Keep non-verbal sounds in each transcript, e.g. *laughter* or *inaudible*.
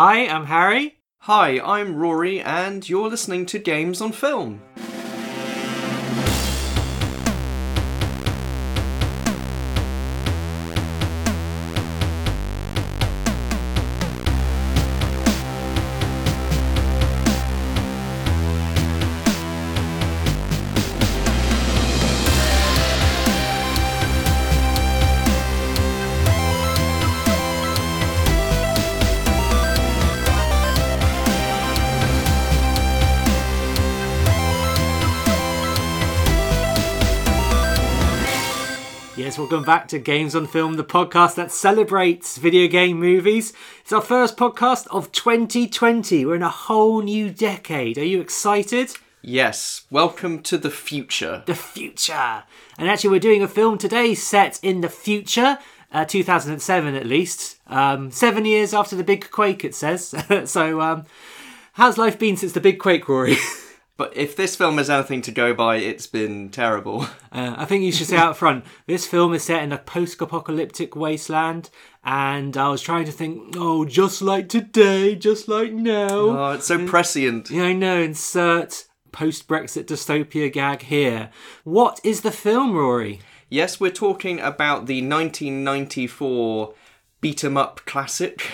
Hi, I'm Harry. Hi, I'm Rory, and you're listening to Games on Film. Welcome back to Games on Film, the podcast that celebrates video game movies. It's our first podcast of 2020. We're in a whole new decade. Are you excited? Yes, welcome to the future. The future. And actually, we're doing a film today set in the future, uh, 2007 at least. Um, seven years after the big quake, it says. *laughs* so, um, how's life been since the big quake, Rory? *laughs* But if this film is anything to go by, it's been terrible. *laughs* Uh, I think you should say out front, this film is set in a post-apocalyptic wasteland, and I was trying to think, oh, just like today, just like now. Oh, it's so prescient. Yeah, I know. Insert post-Brexit dystopia gag here. What is the film, Rory? Yes, we're talking about the 1994 beat 'em up classic,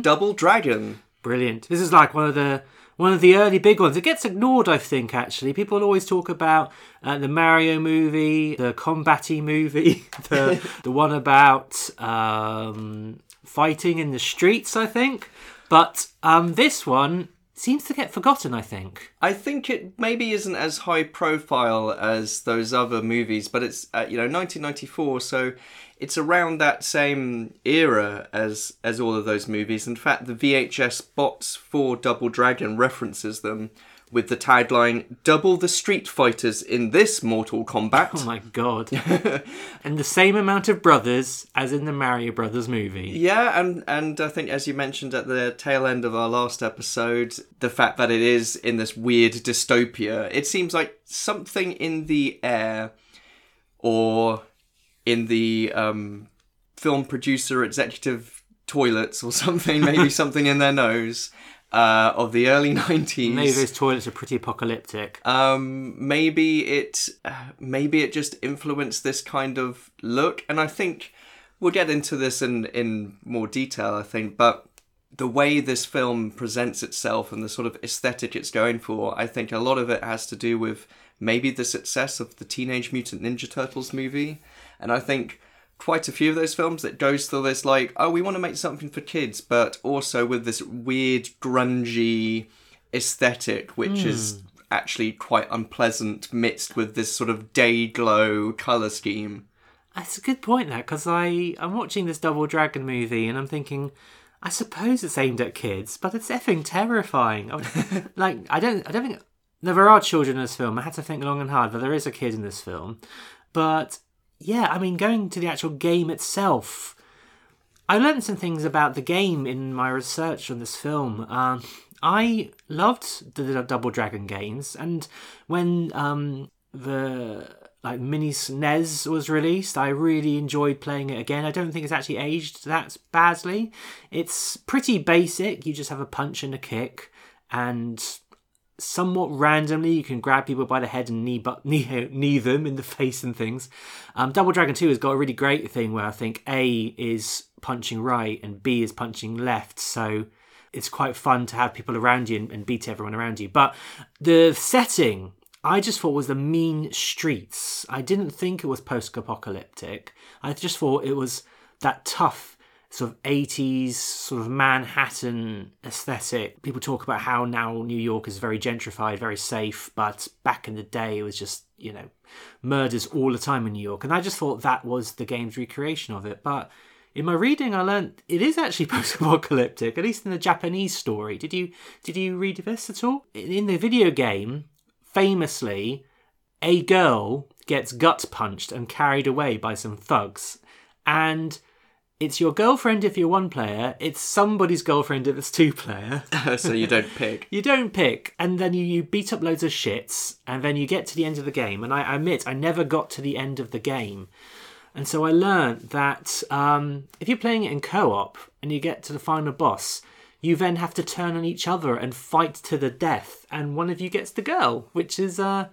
Double Dragon. Brilliant. This is like one of the one of the early big ones. It gets ignored, I think. Actually, people always talk about uh, the Mario movie, the Combatty movie, *laughs* the *laughs* the one about um, fighting in the streets. I think, but um, this one seems to get forgotten. I think. I think it maybe isn't as high profile as those other movies, but it's uh, you know 1994, so it's around that same era as as all of those movies. In fact, the VHS box for Double Dragon references them with the tagline "Double the Street Fighters in this Mortal Kombat." Oh my god! *laughs* and the same amount of brothers as in the Mario Brothers movie. Yeah, and and I think as you mentioned at the tail end of our last episode, the fact that it is in this weird dystopia, it seems like something in the air or in the um, film producer executive toilets or *laughs* something, maybe something in their nose. Uh, of the early *laughs* 90s Maybe those toilets are pretty apocalyptic. um maybe it uh, maybe it just influenced this kind of look and i think we'll get into this in in more detail i think but the way this film presents itself and the sort of aesthetic it's going for i think a lot of it has to do with maybe the success of the teenage mutant ninja turtles movie and i think quite a few of those films that goes through this like oh we want to make something for kids but also with this weird grungy aesthetic which is hmm. actually quite unpleasant mixed with this sort of day glow color scheme That's a good point, that because I I'm watching this Double Dragon movie and I'm thinking, I suppose it's aimed at kids, but it's effing terrifying. I- oh, *laughs* like I don't I don't think there are children in this film. I had to think long and hard, but there is a kid in this film. But yeah, I mean, going to the actual game itself, I learned some things about the game in my research on this film. Um, I loved the, Double Dragon games, and when um, the like mini SNES was released, I really enjoyed playing it again. I don't think it's actually aged that badly. It's pretty basic. You just have a punch and a kick, and somewhat randomly you can grab people by the head and knee, but *laughs* knee, knee them in the face and things. Um, Double Dragon 2 has got a really great thing where I think A is punching right and B is punching left. So it's quite fun to have people around you and, and beat everyone around you. But the setting I just thought was the mean streets. I didn't think it was post apocalyptic. I just thought it was that tough sort of 80s sort of Manhattan aesthetic. People talk about how now New York is very gentrified, very safe, but back in the day it was just, you know, murders all the time in New York. And I just thought that was the game's recreation of it. But in my reading I learned it is actually *laughs* post apocalyptic, at least in the Japanese story. Did you did you read this at all? In the video game, famously, a girl gets gut punched and carried away by some thugs. And it's your girlfriend if you're one player, it's somebody's girlfriend if it's two player. *laughs* so you don't pick. You don't pick, and then you, you beat up loads of shits, and then you get to the end of the game. And I, I admit, I never got to the end of the game. And so I learned that um, if you're playing it in co op and you get to the final boss, you then have to turn on each other and fight to the death, and one of you gets the girl, which is uh,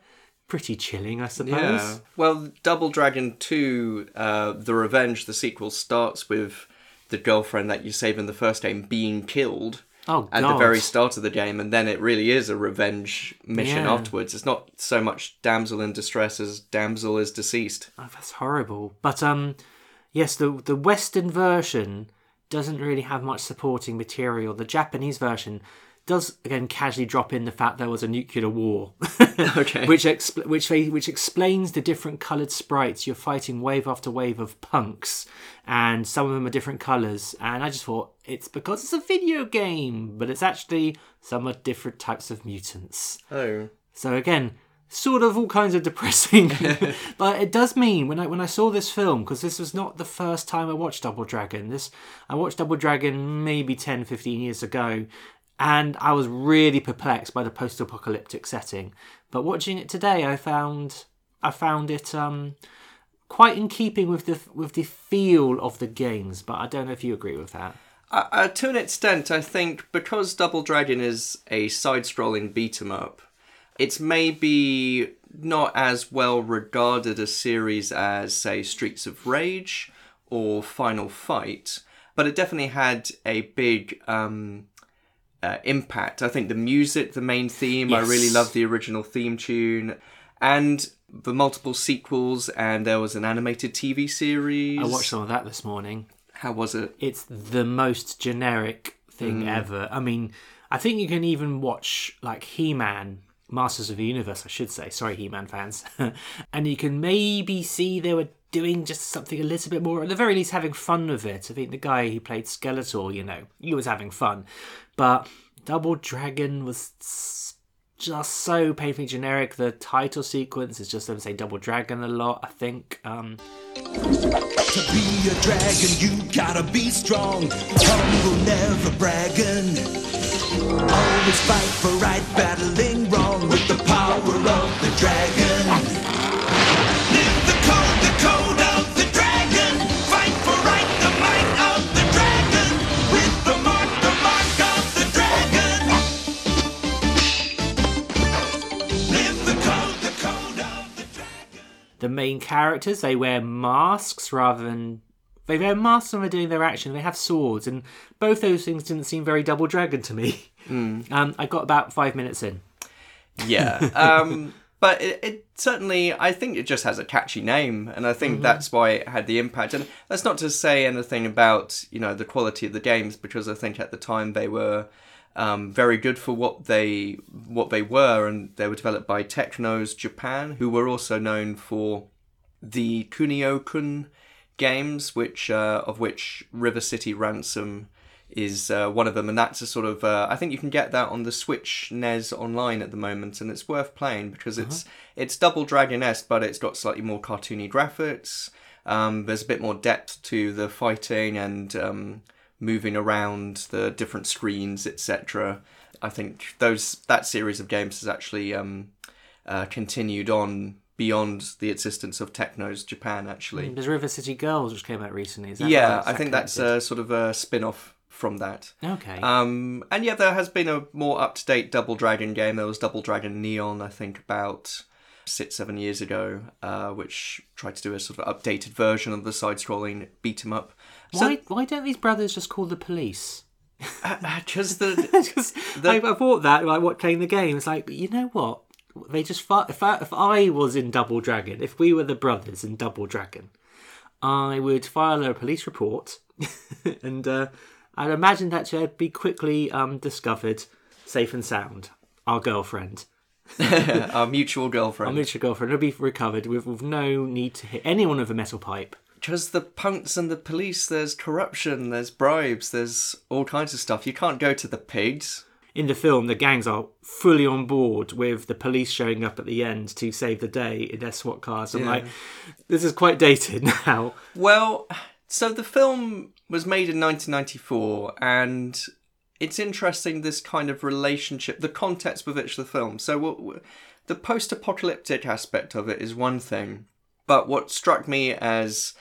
pretty chilling, I suppose. Yeah. Well, Double Dragon 2, uh, The Revenge, the sequel, starts with the girlfriend that you save in the first game being killed Oh, at the very start of the game, and then it really is a revenge mission Yeah. afterwards. It's not so much damsel in distress as damsel is deceased. Oh, that's horrible. But um, yes, the the Western version doesn't really have much supporting material. The Japanese version does again casually drop in the fact there was a nuclear war, *laughs* Okay. *laughs* which expl- which they, which explains the different coloured sprites. You're fighting wave after wave of punks, and some of them are different colours. And I just thought it's because it's a video game, but it's actually some are different types of mutants. Oh. So again, sort of all kinds of depressing, *laughs* but it does mean when I when I saw this film because this was not the first time I watched Double Dragon. This I watched Double Dragon maybe 10, 15 years ago, and I was really perplexed by the post-apocalyptic setting. But watching it today, I found I found it um quite in keeping with the with the feel of the games. But I don't know if you agree with that. Uh, uh, to an extent, I think because Double Dragon is a side-scrolling beat 'em up, it's maybe not as well regarded a series as, say, Streets of Rage or Final Fight, but it definitely had a big um, uh, impact. I think the music, the main theme, I really love the original theme tune, and the multiple sequels, and there was an animated TV series. I watched some of that this morning. How was it? it's the most generic thing ever. I mean, I think you can even watch like He Man, Masters of the Universe, I should say. Sorry, He Man fans. *laughs* and you can maybe see they were doing just something a little bit more, at the very least, having fun with it. I think the guy who played Skeletor, you know, he was having fun. But Double Dragon was just so painfully generic. The title sequence is just them say Double Dragon a lot, I think. Um, To be a dragon, you gotta be strong. Humble, never bragging. Always fight for right, battling wrong with the power of the dragon. The main characters. They wear masks rather than they wear masks when they're doing their action. They have swords and both those things didn't seem very double dragon to me. *laughs* Um, i got about five minutes in. Yeah. *laughs* Um, but it, it certainly, I think it just has a catchy name, and I think that's why it had the impact. And that's not to say anything about you know the quality of the games, because I think at the time they were um, very good for what they what they were, and they were developed by Technos Japan, who were also known for the Kunio-kun games, which uh, of which River City Ransom is uh, one of them, and that's a sort of uh, I think you can get that on the Switch NES online at the moment, and it's worth playing because it's it's Double Dragon esque, but it's got slightly more cartoony graphics. Um, there's a bit more depth to the fighting and um, moving around the different screens, etc. I think those that series of games has actually um, uh, continued on beyond the existence of Technos Japan. Actually, there's river city girls which came out recently is that yeah? I think that's a sort of a spin-off from that. okay Um, and yeah, there has been a more up-to-date Double Dragon game. There was Double Dragon Neon, I think, about six, seven years ago, uh, which tried to do a sort of updated version of the side-scrolling beat 'em up. So, why, why don't these brothers just call the police? Just the *laughs* Because I, I thought that like what playing the game. It's like you know what? They just if I, if I was in Double Dragon if we were the brothers in Double Dragon I would file a police report. *laughs* And uh, I'd imagine that she'd be quickly um, discovered safe and sound. Our girlfriend. *laughs* Our mutual girlfriend. our mutual girlfriend. Would be recovered with, with no need to hit anyone with a metal pipe Because the punks and the police, there's corruption, there's bribes, there's all kinds of stuff. You can't go to the pigs. in the film, the gangs are fully on board with the police showing up at the end to save the day in their SWAT cars. I'm Yeah. like, this is quite dated *laughs* now. Well, so the film was made in 1994, and it's interesting this kind of relationship, the context with which the film. So, the post apocalyptic aspect of it is one thing, but what struck me as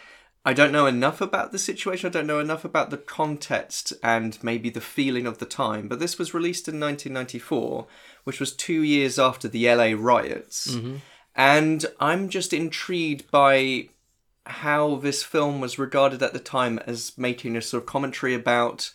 I don't know enough about the situation. I don't know enough about the context and maybe the feeling of the time. But this was released in 1994, which was two years after the LA riots. Mm-hmm. And I'm just intrigued by how this film was regarded at the time as making a sort of commentary about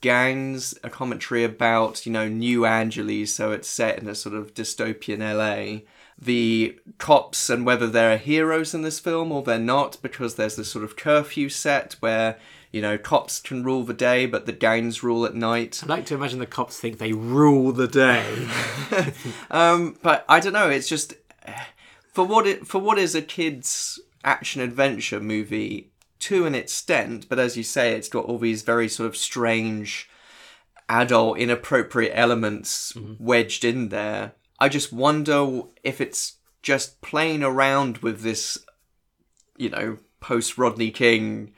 gangs, a commentary about, you know, New Angeles, so it's set in a sort of dystopian LA. The cops and whether they're heroes in this film or they're not, because there's this sort of curfew set where, you know, cops can rule the day, but the gangs rule at night. I'd like to imagine the cops think they rule the day. *laughs* Um, but I don't know. It's just for what it for what is a kids action adventure movie to an extent. But as you say, it's got all these very sort of strange, adult, inappropriate elements wedged in there. I just wonder if it's just playing around with this, you know, post Rodney King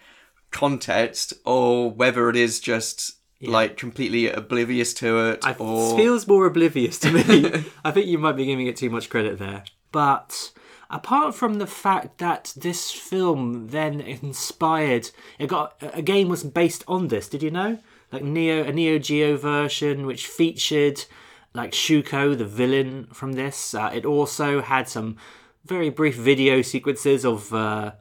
context, or whether it is just. Like completely oblivious to it, I or feels more oblivious to me. *laughs* I think you might be giving it too much credit there. But apart from the fact that this film then inspired, it got a game was based on this. Did you know? Like Neo, a Neo Geo version which featured like Shuko, the villain from this. Uh, it also had some very brief video sequences of. Uh,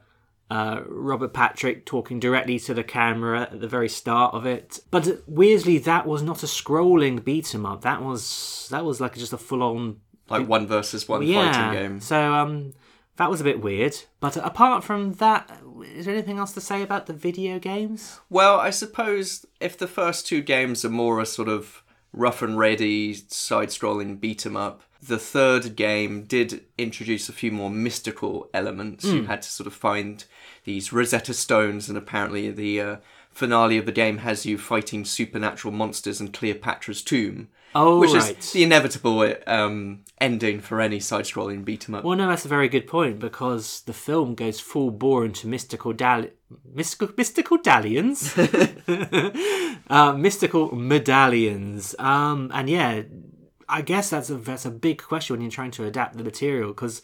uh, Robert Patrick talking directly to the camera at the very start of it. But weirdly, that was not a scrolling beat 'em up. That was that was like just a full on like one versus one yeah. fighting game. So um, that was a bit weird. But apart from that, is there anything else to say about the video games? Well, I suppose if the first two games are more a sort of rough and ready side scrolling beat 'em up, the third game did introduce a few more mystical elements. Hmm. You had to sort of find these Rosetta Stones, and apparently the uh, finale of the game has you fighting supernatural monsters in Cleopatra's tomb. Oh, which right. is the inevitable um, ending for any side scrolling beat 'em up. Well, no, that's a very good point because the film goes full bore into mystical dal- mystical mystical dallions, *laughs* uh, mystical medallions, um, and yeah, I guess that's a that's a big question when you're trying to adapt the material because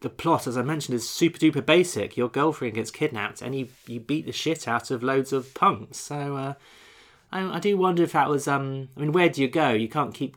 the plot, as I mentioned, is super duper basic. Your girlfriend gets kidnapped, and you you beat the shit out of loads of punks. So uh, I, I do wonder if that was. Um, I mean, where do you go? You can't keep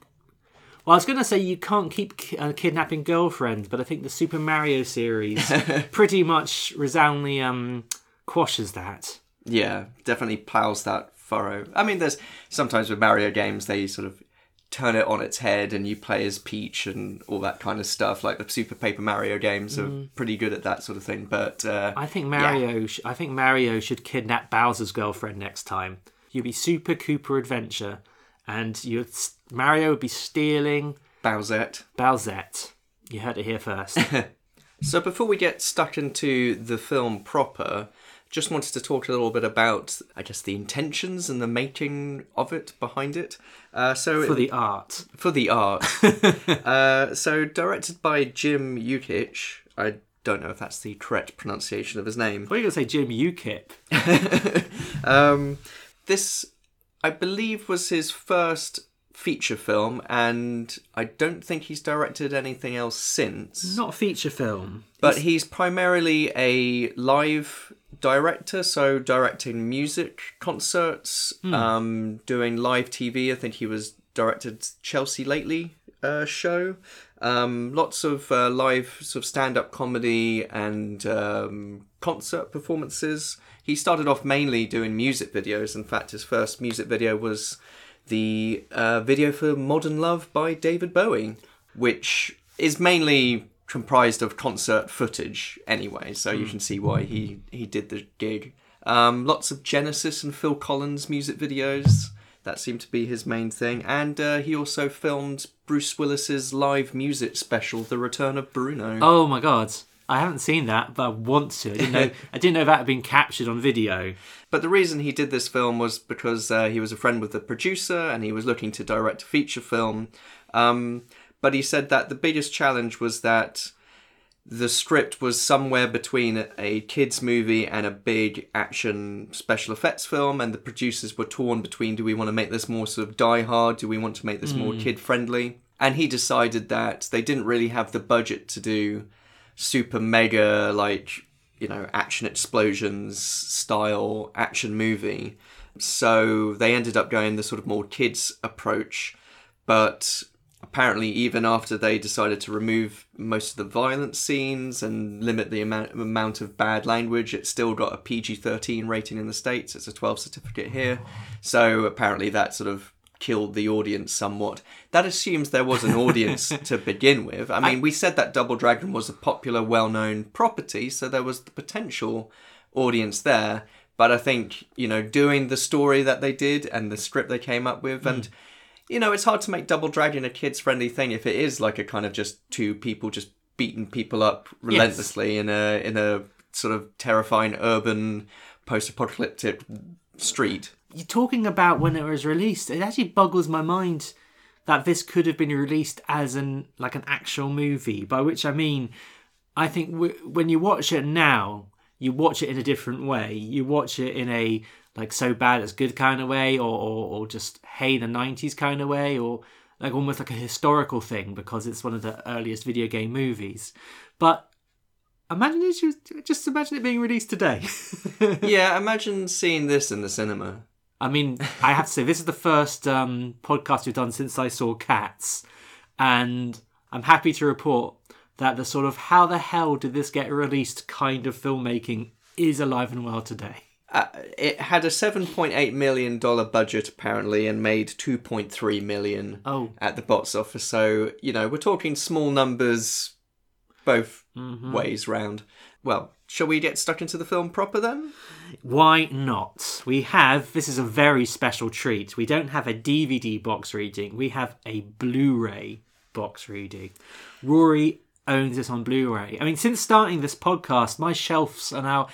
well, I was going to say you can't keep uh, kidnapping girlfriends, but I think the Super Mario series *laughs* pretty much resoundingly um, quashes that. Yeah, definitely plows that furrow. I mean, there's sometimes with Mario games they sort of turn it on its head and you play as Peach and all that kind of stuff. Like the Super Paper Mario games are pretty good at that sort of thing. But uh, I think Mario. Sh- I think Mario should kidnap Bowser's girlfriend next time. You'd be Super Koopa Adventure, and you'd Mario would be stealing Bowsette. Bowsette. You heard it here first. *laughs* So before we get stuck into the film proper, just wanted to talk a little bit about, I guess, the intentions and the making of it behind it. Uh, so for the art. for the art. *laughs* uh, so directed by Jim Yukich. I don't know if that's the correct pronunciation of his name. What are you going to say, Jim UKIP? *laughs* Um, this, I believe, was his first feature film, and I don't think he's directed anything else since. Not a feature film. But he's primarily a live director, so directing music concerts, um, doing live TV. I think he was directed Chelsea Lately uh, show. Um, lots of uh, live sort of stand-up comedy and um, concert performances. He started off mainly doing music videos. In fact, his first music video was the uh, video for Modern Love by David Bowie, which is mainly comprised of concert footage anyway, so you can see why he, he did the gig. Um, lots of Genesis and Phil Collins music videos. That seemed to be his main thing. And uh, he also filmed Bruce Willis's live music special, The Return of Bruno. Oh my god. I haven't seen that, but I want to. I didn't know. *laughs* I didn't know that had been captured on video. But the reason he did this film was because uh, he was a friend with the producer and he was looking to direct a feature film. Um, but he said that the biggest challenge was that the script was somewhere between a kids movie and a big action special effects film and the producers were torn between do we want to make this more sort of die hard do we want to make this more hmm. kid friendly and he decided that they didn't really have the budget to do super mega like you know, action explosions style action movie. So they ended up going the sort of more kids approach. But apparently, even after they decided to remove most of the violent scenes and limit the amount, amount of bad language, it still got a PG 13 rating in the States. It's a 12 certificate here. So apparently, that sort of killed the audience somewhat. That assumes there was an audience *laughs* to begin with. I mean, we said that Double Dragon was a popular, well known property, so there was the potential audience there. But I think, you know, doing the story that they did and the script they came up with, and, hmm. You know, it's hard to make Double Dragon a kids friendly thing if it is like a kind of just two people just beating people up relentlessly in a in a sort of terrifying urban post apocalyptic street. You're talking about when it was released. It actually boggles my mind that this could have been released as an like an actual movie. By which I mean, I think w- when you watch it now, you watch it in a different way. You watch it in a like so bad it's good kind of way, or or, or just hey the '90s kind of way, or like almost like a historical thing because it's one of the earliest video game movies. But imagine it just, imagine it being released today. *laughs* yeah, imagine seeing this in the cinema. I mean, I have to say, this is the first um, podcast we've done since I saw Cats, and I'm happy to report that the sort of how the hell did this get released kind of filmmaking is alive and well today. Uh, it had a 7.8 million dollar budget apparently and made 2.3 million Oh. at the box office. So, you know, we're talking small numbers both Mm-hmm. ways round. Well, shall we get stuck into the film proper then? Why not? We have, this is a very special treat. We don't have a DVD box reading, we have a Blu ray box reading. Rory owns this on Blu ray. I mean, since starting this podcast, my shelves are now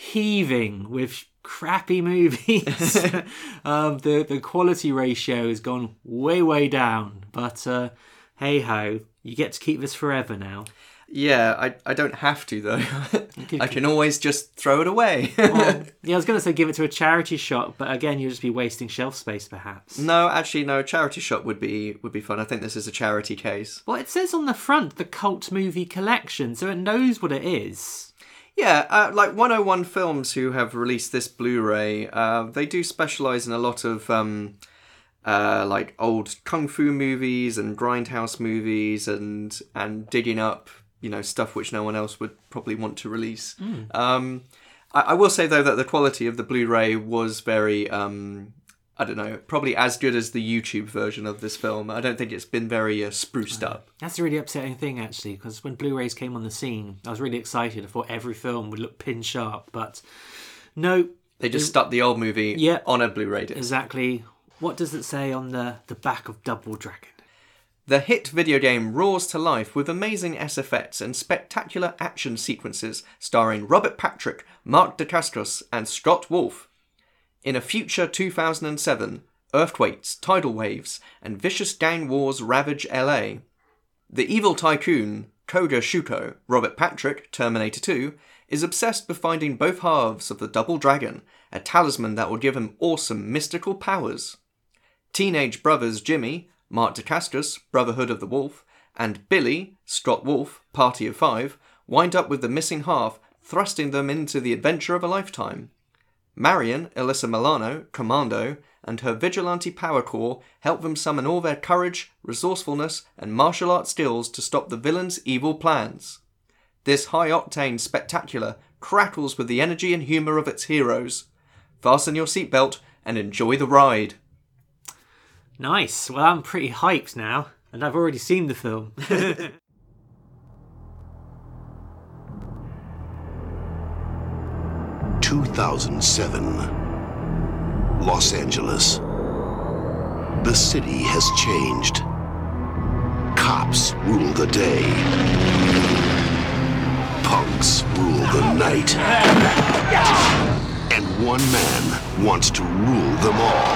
heaving with crappy movies. *laughs* um, the, the quality ratio has gone way, way down. But uh, hey ho, you get to keep this forever now. Yeah, I, I don't have to though. *laughs* I can always just throw it away. *laughs* Well, yeah, I was going to say give it to a charity shop, but again, you'll just be wasting shelf space, perhaps. no, actually no, charity shop would be would be fun. I think this is a charity case. Well, it says on the front the cult movie collection, so it knows what it is. Yeah, uh, like 101 Films, who have released this Blu-ray, uh, they do specialize in a lot of um, uh, like old kung fu movies and grindhouse movies, and and digging up you know stuff which no one else would probably want to release. Um, I, I will say though that the quality of the Blu-ray was very. Um, I don't know, probably as good as the YouTube version of this film. I don't think it's been very uh, spruced up. That's a really upsetting thing, actually, because when Blu-rays came on the scene, I was really excited. I thought every film would look pin sharp, but no, They just stuck the old movie Yeah. on a Blu-ray disc. exactly. What does it say on the the back of Double Dragon? The hit video game roars to life with amazing S effects and spectacular action sequences starring Robert Patrick, Mark DeCastros, and Scott Wolf. In a future 2007, earthquakes, tidal waves, and vicious gang wars ravage LA. The evil tycoon, Koga Shuko, Robert Patrick, Terminator 2, is obsessed with finding both halves of the Double Dragon, a talisman that will give him awesome mystical powers. Teenage brothers Jimmy, Mark DeCastros, Brotherhood of the Wolf, and Billy, Scott Wolf, Party of Five, wind up with the missing half, thrusting them into the adventure of a lifetime. Marion, Alyssa Milano, Commando, and her vigilante power corps help them summon all their courage, resourcefulness, and martial arts skills to stop the villain's evil plans. This high octane spectacular crackles with the energy and humour of its heroes. Fasten your seatbelt and enjoy the ride. Nice. Well, I'm pretty hyped now, and I've already seen the film. *laughs* Two thousand seven, Los Angeles. The city has changed. Cops rule the day. Punks rule the night. And one man wants to rule them all.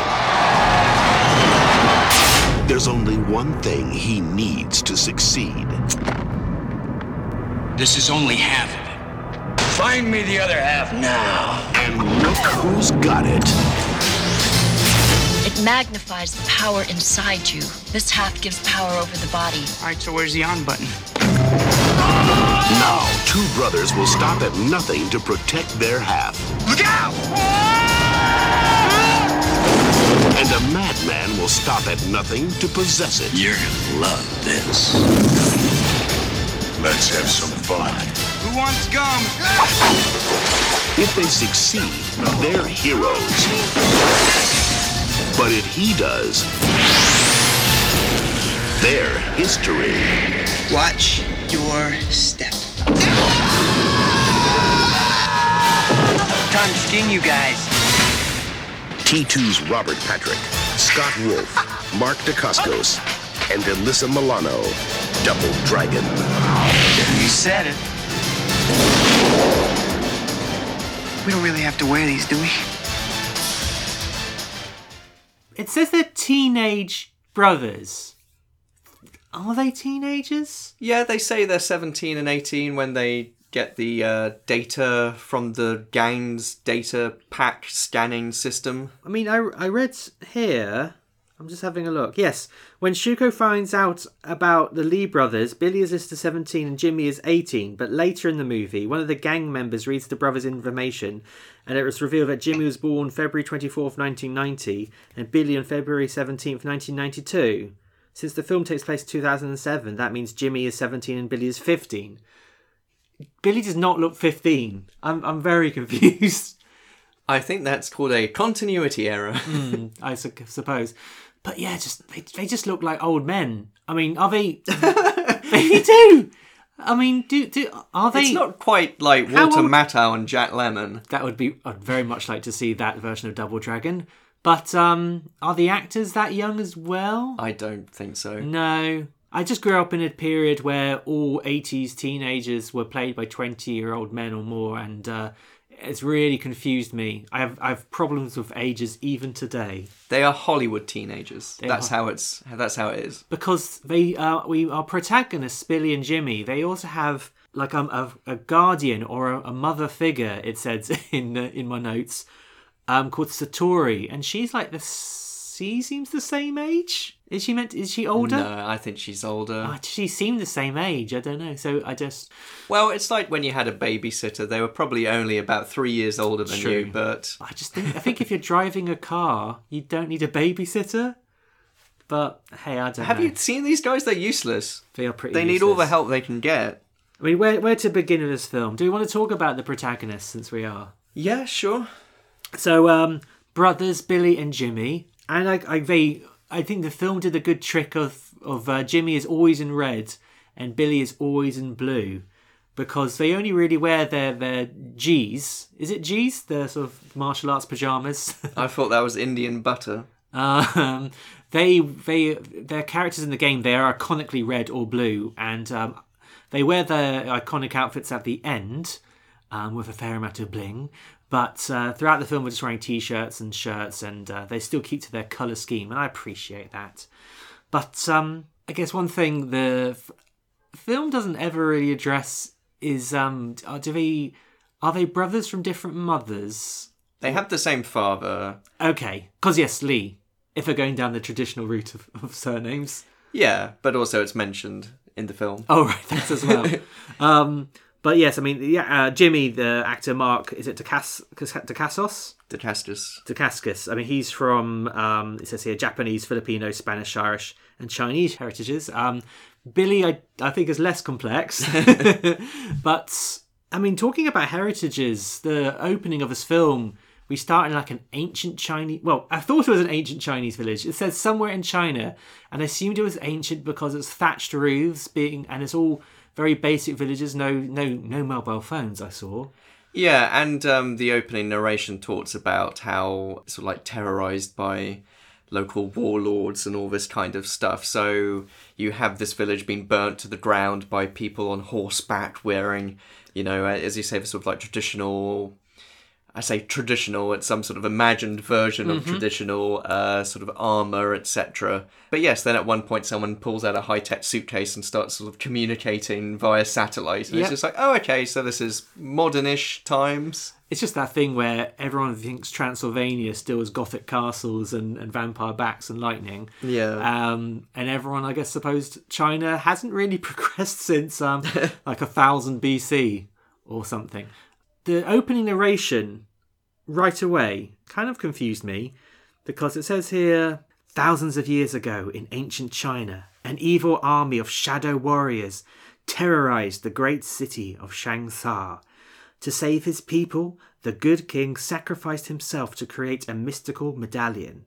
There's only one thing he needs to succeed. This is only half. Find me the other half now. And look who's got it. It magnifies the power inside you. This half gives power over the body. All right, so where's the on button? Now, two brothers will stop at nothing to protect their half. Look out! And a madman will stop at nothing to possess it. You're gonna love this. Let's have some fun. Who wants gum? If they succeed, they're heroes. But if he does, they're history. Watch your step. Time to skin you guys. T2's Robert Patrick, Scott Wolf, Mark Dacascos, and Alyssa Milano. Double Dragon. You said it. We don't really have to wear these, do we? It says they're teenage brothers. Are they teenagers? Yeah, they say they're 17 and 18 when they get the uh, data from the gang's data pack scanning system. I mean, I, I read here. I'm just having a look. Yes, when Shuko finds out about the Lee brothers, Billy is listed 17 and Jimmy is 18. But later in the movie, one of the gang members reads the brothers' information, and it was revealed that Jimmy was born February 24th, 1990, and Billy on February 17th, 1992. Since the film takes place in 2007, that means Jimmy is 17 and Billy is 15. Billy does not look 15. I'm, I'm very *laughs* confused. I think that's called a continuity error. Hmm, I su- suppose. But yeah, just they, they just look like old men. I mean, are they? *laughs* they do. I mean, do do are they? it's not quite like How Walter old- Matthau and Jack Lemmon. That would be. I'd very much like to see that version of Double Dragon. But um, are the actors that young as well? I don't think so. No. I just grew up in a period where all 80s teenagers were played by 20 year old men or more, and uh, it's really confused me. I have, I have problems with ages even today. They are Hollywood teenagers. that's are. how it's. That's how it is. because they uh, we our protagonists Billy and Jimmy they also have like um, a, a guardian or a, a mother figure it says *laughs* in uh, in my notes um called Satori and she's like the she seems the same age is she meant is she older No, I think she's older. Oh, she seemed the same age I don't know so I just Well, it's like when you had a babysitter. They were probably only about three years older than True. you, but I just think I think if you're driving a car you don't need a babysitter but hey I don't have know you seen these guys? They're useless. they are pretty They need all the help they can get. I mean where where to begin with this film do we want to talk about the protagonist since we are Yeah, sure. So, um, brothers Billy and Jimmy, and I, I they, I think the film did a good trick of of uh, Jimmy is always in red and Billy is always in blue, because they only really wear their their G's. Is it G's? The sort of martial arts pajamas. *laughs* I thought that was Indian butter. Um, they they their characters in the game they are iconically red or blue, and um, they wear their iconic outfits at the end um, with a fair amount of bling. But uh, throughout the film, we're just wearing t-shirts and shirts, and uh, they still keep to their color scheme, and I appreciate that. But um, I guess one thing the f- film doesn't ever really address is um, are, do they are they brothers from different mothers? They have the same father. Okay, because yes, Lee. If we're going down the traditional route of, of surnames. Yeah, but also it's mentioned in the film. Oh right, that's as well. *laughs* um, but yes, I mean, yeah, uh, Jimmy, the actor Mark, is it Dacas- Dacassos? The Castus. Dacascus. I mean, he's from um, it says here Japanese, Filipino, Spanish, Irish, and Chinese heritages. Um, Billy, I I think is less complex, *laughs* but I mean, talking about heritages, the opening of this film, we start in like an ancient Chinese. Well, I thought it was an ancient Chinese village. It says somewhere in China, and I assumed it was ancient because it's thatched roofs, being and it's all very basic villages. No, no, no mobile phones. I saw. Yeah, and um, the opening narration talks about how sort of like terrorized by local warlords and all this kind of stuff. So you have this village being burnt to the ground by people on horseback wearing, you know, as you say, the sort of like traditional I say traditional, it's some sort of imagined version of traditional uh, sort of armor, etc. But yes, then at one point someone pulls out a high tech suitcase and starts sort of communicating via satellite. And Yep. it's just like, oh, okay, so this is modernish times. It's just that thing where everyone thinks Transylvania still has gothic castles and, and vampire bats and lightning. Yeah. Um, and everyone, I guess, supposed China hasn't really *laughs* progressed since um, *laughs* like a thousand BC or something. The opening narration right away kind of confused me because it says here thousands of years ago in ancient China, an evil army of shadow warriors terrorized the great city of Shangsa. To save his people, the good king sacrificed himself to create a mystical medallion.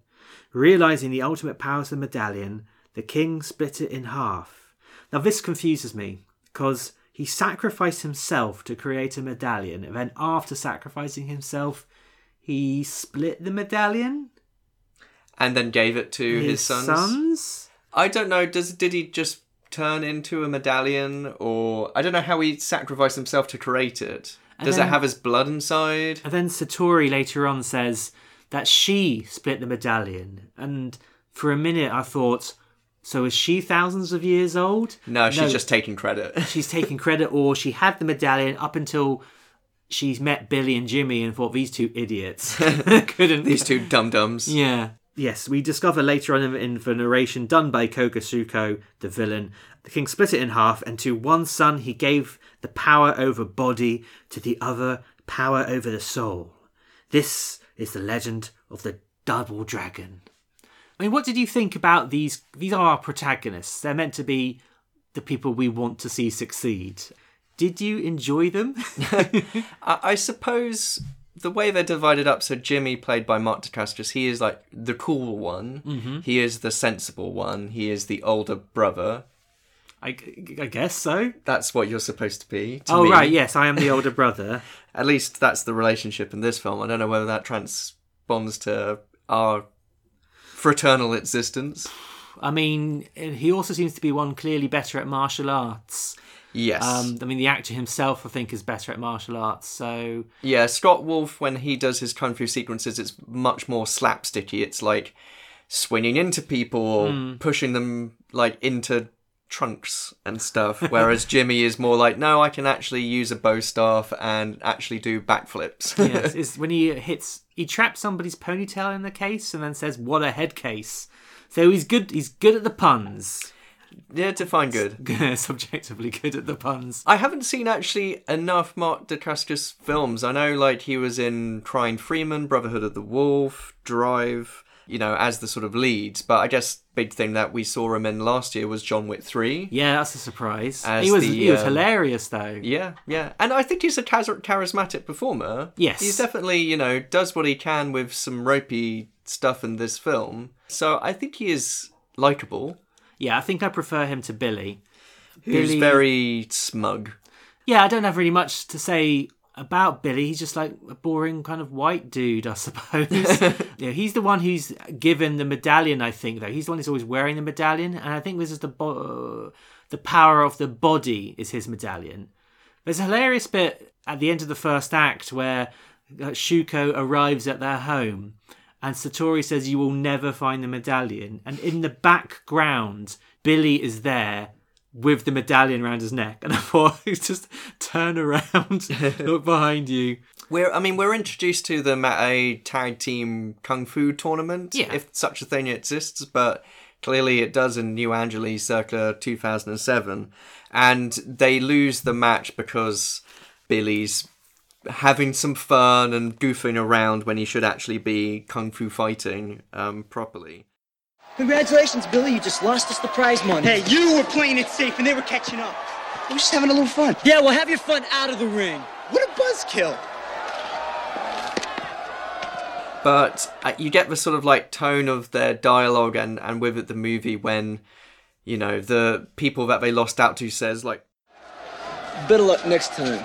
Realizing the ultimate powers of the medallion, the king split it in half. Now, this confuses me because he sacrificed himself to create a medallion, and then after sacrificing himself, he split the medallion. And then gave it to his, sons. sons? I don't know. Does did he just turn into a medallion, or I don't know how he sacrificed himself to create it? Does then- it have his blood inside? And then Satori later on says that she split the medallion. And for a minute, I thought, so is she thousands of years old? No, she's just taking credit. *laughs* she's taking credit, or she had the medallion up until she's met Billy and Jimmy and thought these two idiots *laughs* *laughs* couldn't. These two dum dums. Yeah. Yes, we discover later on in, the narration done by Koga Shuko, the villain, the king split it in half, and to one son he gave the power over body, to the other power over the soul. This is the legend of the double dragon. I mean, what did you think about these? These are our protagonists. They're meant to be the people we want to see succeed. Did you enjoy them? *laughs* I, I suppose the way they're divided up. So Jimmy, played by Mark Dacascos, he is like the cool one. Mm-hmm. He is the sensible one. He is the older brother. I, I guess so. That's what you're supposed to be. To Oh, me. right, yes, I am the older *laughs* brother. At least that's the relationship in this film. I don't know whether that transponds to our fraternal existence. I mean, he also seems to be one clearly better at martial arts. Yes. Um, I mean, the actor himself, I think, is better at martial arts. So, Yeah, Scott Wolf, when he does his kung fu sequences, it's much more slapsticky. It's like swinging into people or Hmm. pushing them like into trunks and stuff. Whereas *laughs* Jimmy is more like, no, I can actually use a bow staff and actually do backflips. yes, *laughs* is when he hits, he traps somebody's ponytail in the case and then says, "What a head case." So he's good. He's good at the puns. yeah, to find good. *laughs* Subjectively good at the puns. I haven't seen actually enough Mark Dacascos films. I know like he was in Crying Freeman, Brotherhood of the Wolf, Drive, you know, as the sort of leads. But I guess big thing that we saw him in last year was John Wick 3. Yeah, that's a surprise. As he was the, he was um, hilarious though. Yeah, yeah. And I think he's a charismatic performer. Yes. He's definitely, you know, does what he can with some ropey stuff in this film. So I think he is likable. Yeah, I think I prefer him to Billy. Who's Billy- very smug. Yeah, I don't have really much to say about Billy. He's just like a boring kind of white dude, I *laughs* suppose. *laughs* yeah, he's the one who's given the medallion. I think though he's the one who's always wearing the medallion, and I think this is the bo- the power of the body is his medallion. There's a hilarious bit at the end of the first act where uh, Shuko arrives at their home. And Satori says, You will never find the medallion. And in the background, Billy is there with the medallion around his neck. And I thought, *laughs* just turn around, *laughs* look behind you. We're, I mean, we're introduced to them at a tag team kung fu tournament, Yeah. if such a thing exists, but clearly it does in New Angeles circa 2007. And they lose the match because Billy's having some fun and goofing around when he should actually be kung fu fighting um, properly. Congratulations, Billy. You just lost us the prize money. Hey, you were playing it safe and they were catching up. We're just having a little fun. Yeah, well, have your fun out of the ring. What a buzzkill. but uh, you get the sort of like tone of their dialogue and and with it the movie when you know the people that they lost out to says like Better luck next time,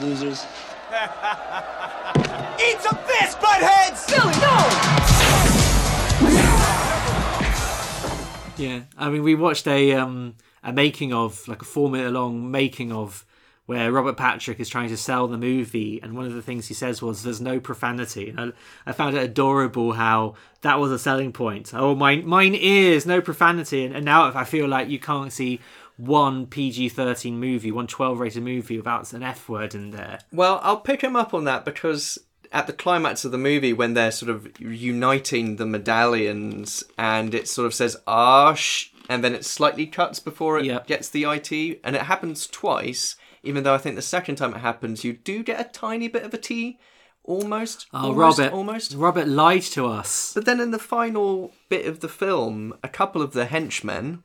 losers. *laughs* Eat some fish, buttheads! Billy, Yeah, I mean, we watched a um a making of like a four minute long making of where Robert Patrick is trying to sell the movie, and one of the things he says was, "There's no profanity." And I, I found it adorable how that was a selling point. Oh, mine, mine ears, no profanity. And, and now I feel like you can't see one PG-13 movie, one 12-rated movie without an F word in there. Well, I'll pick him up on that because at the climax of the movie, when they're sort of uniting the medallions, and it sort of says ah, "Ash," and then it slightly cuts before it Yep. gets the IT, and it happens twice. Even though I think the second time it happens, you do get a tiny bit of a T, almost. Oh, almost, Robert, almost. Robert lied to us. But then in the final bit of the film, a couple of the henchmen,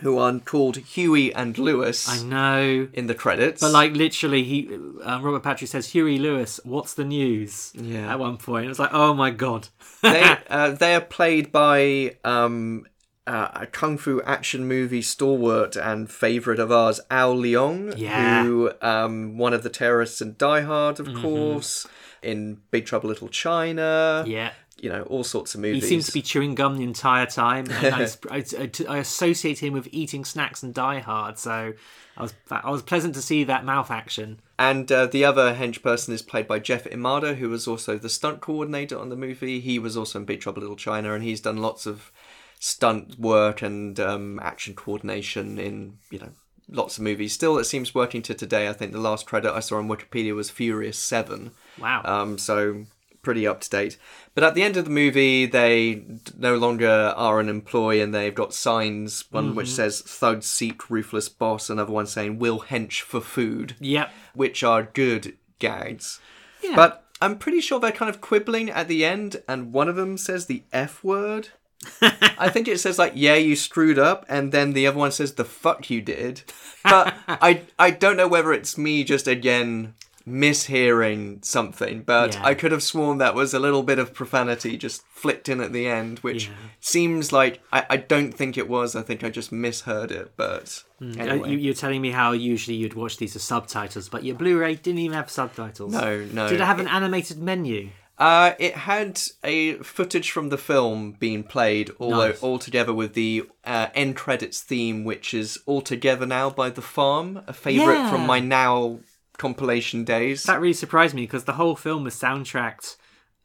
who are called Huey and Lewis, I know. in the credits, But like literally, he uh, Robert Patrick says, "Huey Lewis, what's the news?" Yeah. At one point, it's like, "Oh my god." they *laughs* uh, they are played by um, uh, a kung fu action movie stalwart and favorite of ours, Al Leong, Yeah. who um, one of the terrorists in Die Hard, Mm-hmm. of course, in Big Trouble Little China, yeah. You know, all sorts of movies. He seems to be chewing gum the entire time, and I, *laughs* I, I, associate him with eating snacks and Die Hard. So I was I was pleasant to see that mouth action. And uh, the other hench person is played by Jeff Imada, who was also the stunt coordinator on the movie. He was also in Big Trouble Little China, and he's done lots of stunt work and um, action coordination in you know lots of movies. Still, it seems working to today. I think the last credit I saw on Wikipedia was Furious Seven. Wow. Um, so pretty up to date. But at the end of the movie, they no longer are an employee, and they've got signs. One which mm-hmm. says "Thug seek ruthless boss," another one saying "Will hench for food." yep. which are good gags. Yeah. But I'm pretty sure they're kind of quibbling at the end, and one of them says the F word. *laughs* I think it says like, "Yeah, you screwed up," and then the other one says, "The fuck you did." But *laughs* I I don't know whether it's me just again mishearing something, but Yeah. I could have sworn that was a little bit of profanity just flicked in at the end, which Yeah. seems like I, I don't think it was. I think I just misheard it, but Uh, anyway. You, you're telling me how usually you'd watch these as subtitles, but your Blu-ray didn't even have subtitles. No, no. Did it have an animated menu? Uh, it had a footage from the film being played all, Nice. all together with the uh, end credits theme, which is All Together Now by The Farm, a favourite Yeah. from my now compilation days. That really surprised me because the whole film was soundtracked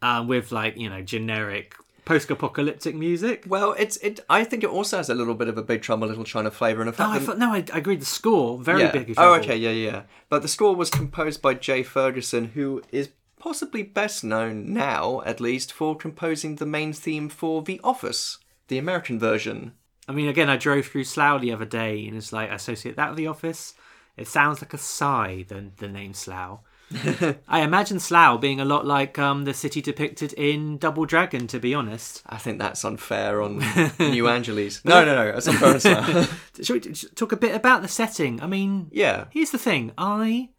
uh, with like you know generic post-apocalyptic music. well, it's it. I think it also has a little bit of a Big Trouble Little China flavour, and in No, fact, I thought, no, I, I agreed. The score very yeah. big. Oh, Trouble. okay, yeah, yeah. But the score was composed by Jay Ferguson, who is possibly best known now, at least, for composing the main theme for The Office, the American version. I mean, again, I drove through Slough the other day, and it's like I associate that with the office. It sounds like a sigh than the name Slough. I imagine Slough being a lot like um, the city depicted in Double Dragon, to be honest. I think that's unfair on *laughs* New Angeles. No, no, no. That's unfair on Slough. *laughs* Shall we t- talk a bit about the setting? I mean, Yeah. Here's the thing, I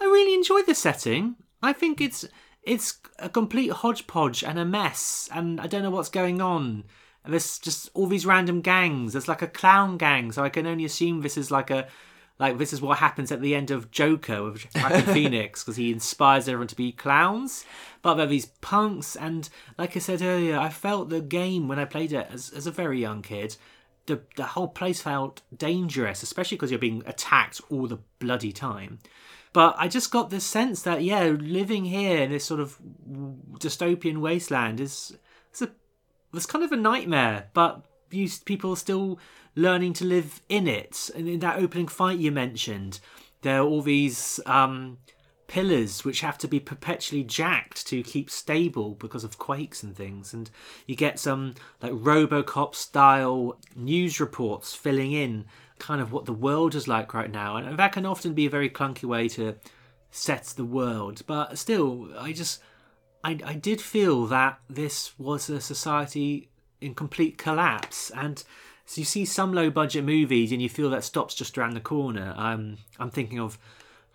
I really enjoy the setting. I think it's it's a complete hodgepodge and a mess, and I don't know what's going on. And there's just all these random gangs. There's like a clown gang, so I can only assume this is like a like this is what happens at the end of Joker with Joaquin *laughs* Phoenix because he inspires everyone to be clowns. But they're these punks, and like I said earlier, I felt the game when I played it as as a very young kid. The, the whole place felt dangerous, especially because you're being attacked all the bloody time. But I just got this sense that yeah, living here in this sort of dystopian wasteland is it's a it's kind of a nightmare. But you people still learning to live in it. And in that opening fight you mentioned, there are all these um, pillars which have to be perpetually jacked to keep stable because of quakes and things. And you get some like RoboCop style news reports filling in kind of what the world is like right now. And that can often be a very clunky way to set the world. But still, I just I, I did feel that this was a society in complete collapse and so you see some low budget movies and you feel that stops just around the corner. Um, i'm thinking of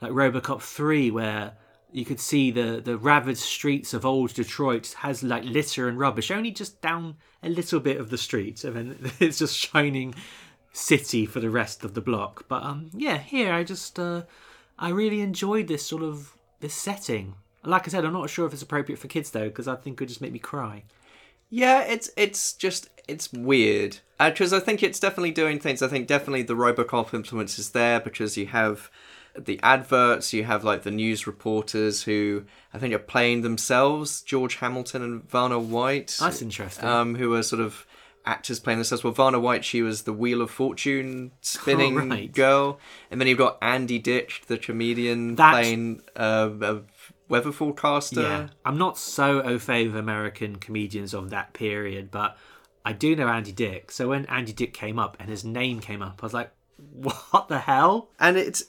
like robocop 3 where you could see the, the ravaged streets of old detroit has like litter and rubbish only just down a little bit of the street and then *laughs* it's just shining city for the rest of the block. But um yeah here i just uh i really enjoyed this sort of this setting. Like I said, I'm not sure if it's appropriate for kids though, because I think it would just make me cry. Yeah, it's it's just it's weird because I think it's definitely doing things. I think definitely the RoboCop influence is there because you have the adverts. You have like the news reporters who I think are playing themselves, George Hamilton and Vanna White. That's interesting. Um, who are sort of actors playing themselves. Well, Vanna White, she was the Wheel of Fortune spinning Oh, right. girl, and then you've got Andy Dick, the comedian, That- playing uh, a weather forecaster. Yeah, I'm not so au fait with American comedians of that period, but I do know Andy Dick. So when Andy Dick came up and his name came up, I was like, *laughs* "What the hell?" and it's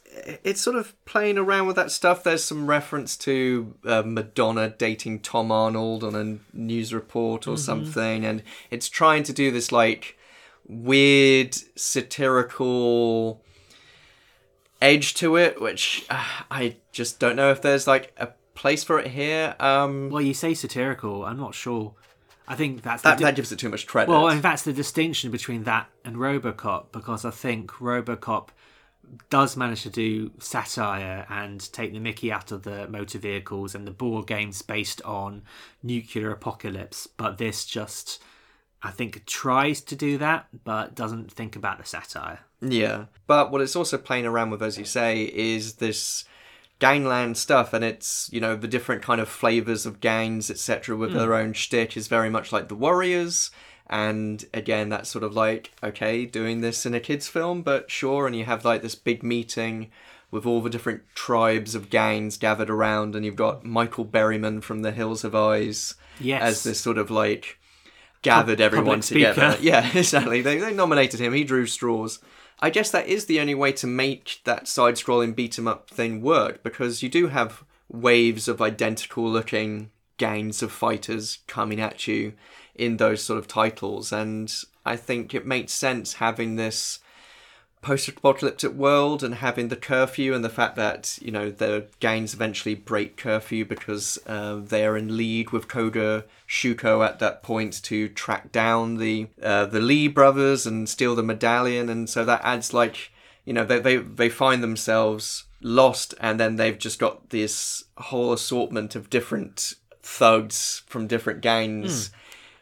it's sort of playing around with that stuff. There's some reference to uh, Madonna dating Tom Arnold on a news report or something, and it's trying to do this like weird satirical edge to it, which uh, I just don't know if there's like a place for it here. Um, Well, you say satirical. I'm not sure. I think that's that di- that gives it too much credit. well, and that's the distinction between that and RoboCop because I think RoboCop does manage to do satire and take the Mickey out of the motor vehicles and the board games based on nuclear apocalypse, but this just I think tries to do that but doesn't think about the satire. Yeah, but what it's also playing around with, as you say, is this gangland stuff, and it's you know the different kind of flavors of gangs, etc., with their own shtick is very much like the Warriors. And again, that's sort of like okay, doing this in a kids' film, but sure. And you have like this big meeting with all the different tribes of gangs gathered around, and you've got Michael Berryman from The Hills Have Eyes Yes. as this sort of like gathered everyone together. *laughs* Yeah, exactly. They, they nominated him. He drew straws. I guess that is the only way to make that side-scrolling beat 'em up thing work because you do have waves of identical-looking gangs of fighters coming at you in those sort of titles, and I think it makes sense having this post-apocalyptic world and having the curfew and the fact that you know the gangs eventually break curfew because uh, they are in league with Koga Shuko at that point to track down the uh, the Lee brothers and steal the medallion. And so that adds like you know they they, they find themselves lost and then they've just got this whole assortment of different thugs from different gangs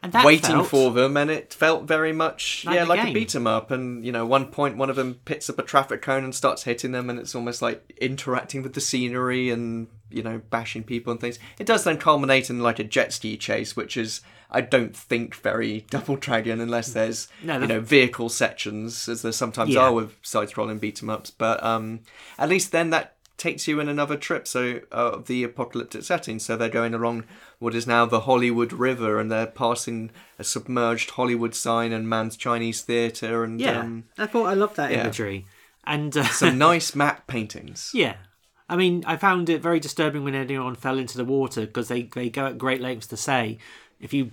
And that waiting felt- for them, and it felt very much Like yeah like a beat 'em up. And you know, one point one of them picks up a traffic cone and starts hitting them, and it's almost like interacting with the scenery and you know bashing people and things. It does then culminate in like a jet ski chase, which is I don't think very *laughs* Double Dragon unless there's No, you know vehicle sections as there sometimes Yeah. are with side-scrolling beat 'em ups. But um, at least then that takes you in another trip so uh, of the apocalyptic setting so they're going along what is now the hollywood river and they're passing a submerged hollywood sign and Mann's chinese theatre and Yeah, um, I thought I loved that yeah. imagery, and uh, some *laughs* nice matte paintings Yeah. I mean, I found it very disturbing when anyone fell into the water because they, they go at great lengths to say if you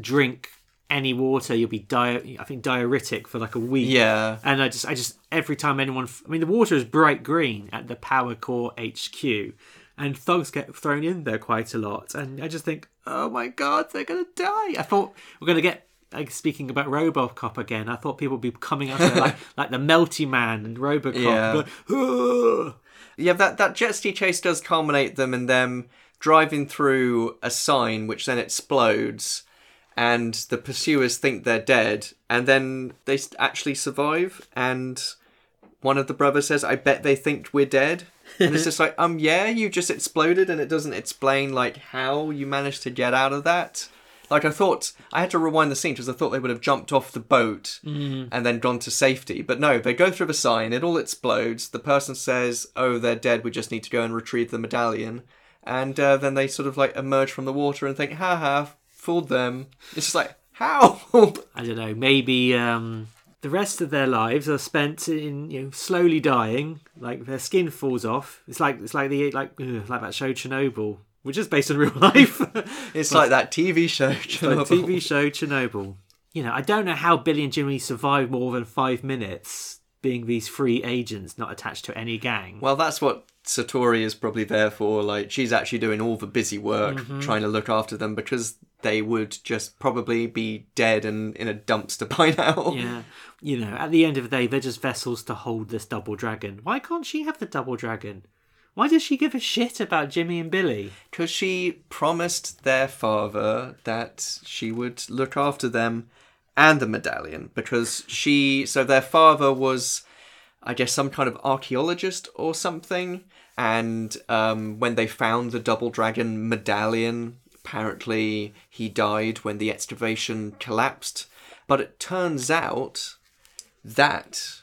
drink any water, you'll be di- I think diuretic for like a week. yeah And I just, I just, every time anyone, I mean, the water is bright green at the Power Corps HQ, and thugs get thrown in there quite a lot. And I just think, oh my god, they're gonna die. I thought we're gonna get. Like speaking about RoboCop again, I thought people would be coming there *laughs* like like the Melty Man and RoboCop. Yeah. Yeah, that that jet ski chase does culminate them in them driving through a sign, which then explodes, and the pursuers think they're dead, and then they actually survive. And one of the brothers says, "I bet they think we're dead." And it's *laughs* just like, um, yeah, you just exploded, and it doesn't explain like how you managed to get out of that. Like I thought, I had to rewind the scene because I thought they would have jumped off the boat and then gone to safety. But no, they go through the sign, it all explodes. The person says, "Oh, they're dead. We just need to go and retrieve the medallion." And uh, then they sort of like emerge from the water and think, "Ha ha, fooled them." It's just like, how? *laughs* I don't know, maybe um, the rest of their lives are spent in you know slowly dying, like their skin falls off. It's like it's like the like ugh, like that show Chernobyl, which is based on real *laughs* life. it's *laughs* like that TV show. the TV show Chernobyl. You know, I don't know how Billy and Jimmy survived more than five minutes being these free agents not attached to any gang. Well, that's what Satori is probably there for. Like, she's actually doing all the busy work, Mm-hmm. trying to look after them because they would just probably be dead and in a dumpster *laughs* by now. yeah, you know, at the end of the day, they're just vessels to hold this double dragon. Why can't she have the double dragon? Why does she give a shit about Jimmy and Billy? Because she promised their father that she would look after them and the medallion. Because she, so their father was I guess, some kind of archaeologist or something. And um, when they found the Double Dragon medallion, apparently he died when the excavation collapsed. But it turns out that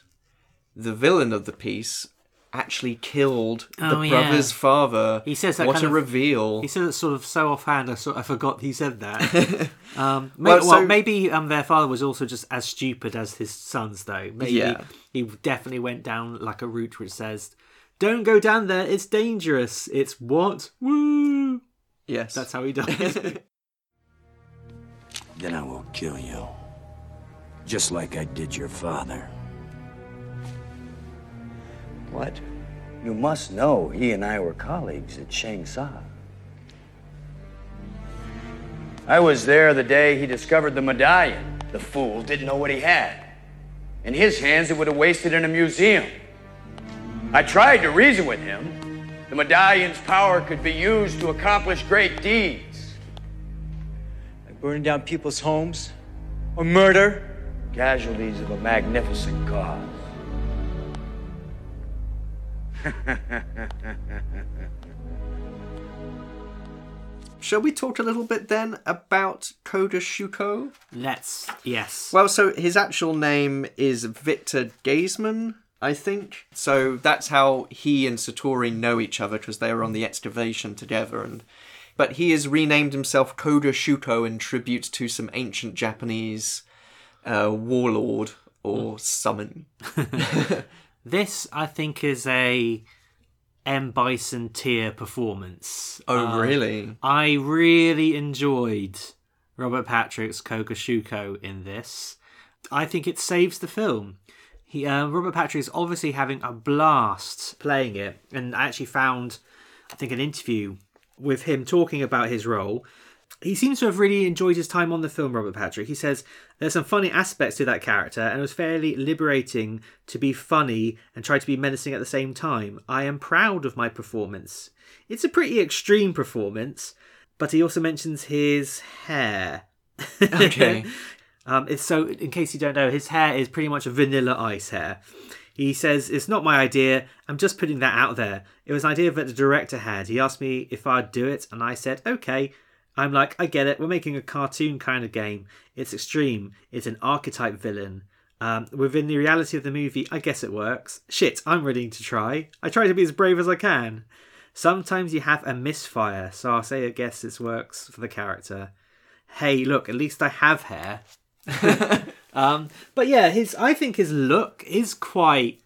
the villain of the piece actually killed Oh, the yeah. brother's father. He says that what a of- reveal. He said it sort of so offhand. I sort I forgot he said that. *laughs* um, may- Well, well, maybe um, their father was also just as stupid as his sons, though. Maybe Yeah. he definitely went down like a route which says, "Don't go down there. It's dangerous. It's what? Woo!" Yes. That's how he died. *laughs* Then I will kill you. Just like I did your father. What? You must know he and I were colleagues at Shang Sa. I was there the day he discovered the medallion. The fool didn't know what he had. In his hands, it would have wasted in a museum. I tried to reason with him. The medallion's power could be used to accomplish great deeds. Like burning down people's homes or murder. Casualties of a magnificent cause. *laughs* Shall we talk a little bit then about Koga Shuko? Let's yes. Well, so his actual name is Victor Gazeman, I think. So that's how he and Satori know each other because they were on the excavation together. And but he has renamed himself Koga Shuko in tribute to some ancient Japanese uh, warlord or summon. *laughs* *laughs* This I think is a M Bison tier performance. Oh, Um, really? I really enjoyed Robert Patrick's Koga Shuko in this. I think it saves the film. He, uh, Robert Patrick is obviously having a blast playing it, and I actually found, I think, an interview with him talking about his role. He seems to have really enjoyed his time on the film, Robert Patrick. He says there's some funny aspects to that character, and it was fairly liberating to be funny and try to be menacing at the same time. I am proud of my performance. It's a pretty extreme performance, but he also mentions his hair. Okay. *laughs* *laughs* um, so, in case you don't know, his hair is pretty much a vanilla ice hair. He says, It's not my idea. I'm just putting that out there. It was an idea that the director had. He asked me if I'd do it, and I said, Okay. I'm like, I get it. We're making a cartoon kind of game. It's extreme. It's an archetype villain. Um, within the reality of the movie, I guess it works. Shit, I'm ready to try. I try to be as brave as I can. Sometimes you have a misfire, so I'll say I guess this works for the character. Hey, look, at least I have hair. *laughs* um, but yeah, his I think his look is quite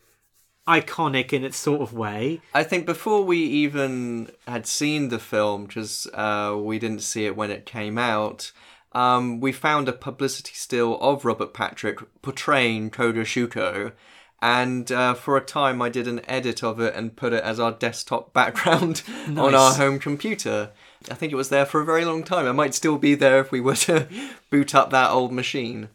iconic in its sort of way. I think before we even had seen the film, because uh, we didn't see it when it came out, um, we found a publicity still of Robert Patrick portraying Koga Shuko. And uh, for a time, I did an edit of it and put it as our desktop *laughs* background on our home computer. I think it was there for a very long time. It might still be there if we were to *laughs* boot up that old machine.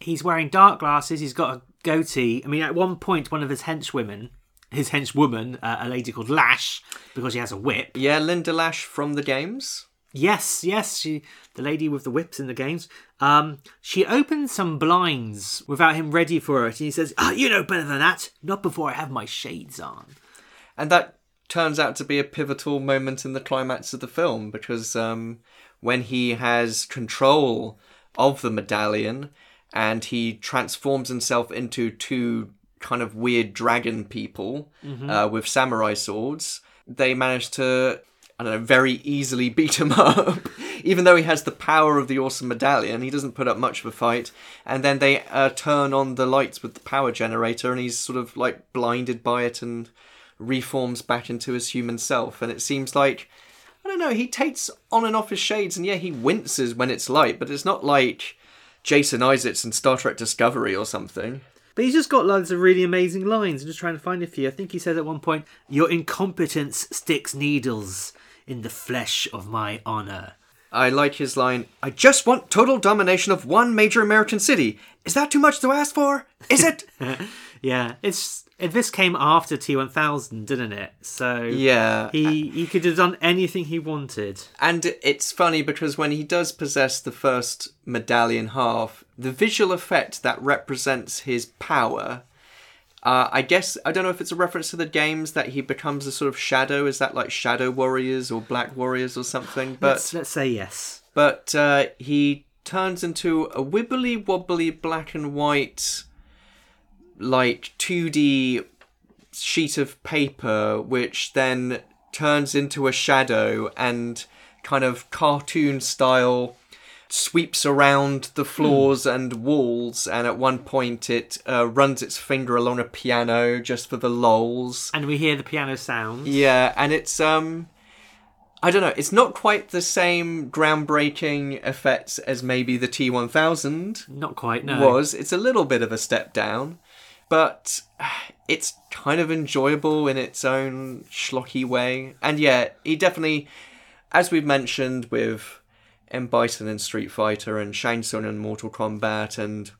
He's wearing dark glasses. He's got a goatee. I mean, at one point, one of his henchwomen, his henchwoman, uh, a lady called Lash, because she has a whip. Yeah, Linda Lash from the games. Yes, yes, she, the lady with the whips in the games. Um, she opens some blinds without him ready for it, and he says, "Ah, you know better than that. Not before I have my shades on." And that turns out to be a pivotal moment in the climax of the film because um, when he has control of the medallion and he transforms himself into two kind of weird dragon people uh, with samurai swords, they manage to. I don't know, very easily *laughs* beat him up. Even though he has the power of the awesome medallion, he doesn't put up much of a fight. And then they uh, turn on the lights with the power generator, and he's sort of like blinded by it and reforms back into his human self. And it seems like, I don't know, he takes on and off his shades, and yeah, he winces when it's light, but it's not like Jason Isaacs in Star Trek Discovery or something. But he's just got loads of really amazing lines. I'm just trying to find a few. I think he says at one point, "Your incompetence sticks needles in the flesh of my honor." I like his line, I just want total domination of one major American city. Is that too much to ask for? Is it? *laughs* Yeah, it's this came after T1000, didn't it? So yeah. he he could have done anything he wanted. And it's funny because when he does possess the first medallion half, the visual effect that represents his power Uh, I guess I don't know if it's a reference to the games that he becomes a sort of shadow. Is that like Shadow Warriors or Black Warriors or something? But let's, let's say yes. but uh, he turns into a wibbly wobbly black and white, like 2D sheet of paper, which then turns into a shadow and kind of cartoon style sweeps around the floors and walls. And at one point, it uh, runs its finger along a piano just for the lols. And we hear the piano sounds. Yeah, and it's um I don't know, it's not quite the same groundbreaking effects as maybe the T1000 Not quite, no. was. It's a little bit of a step down, but *sighs* it's kind of enjoyable in its own schlocky way. And yeah, he definitely as we've mentioned with M Bison in Street Fighter and Shang Tsung in Mortal Kombat and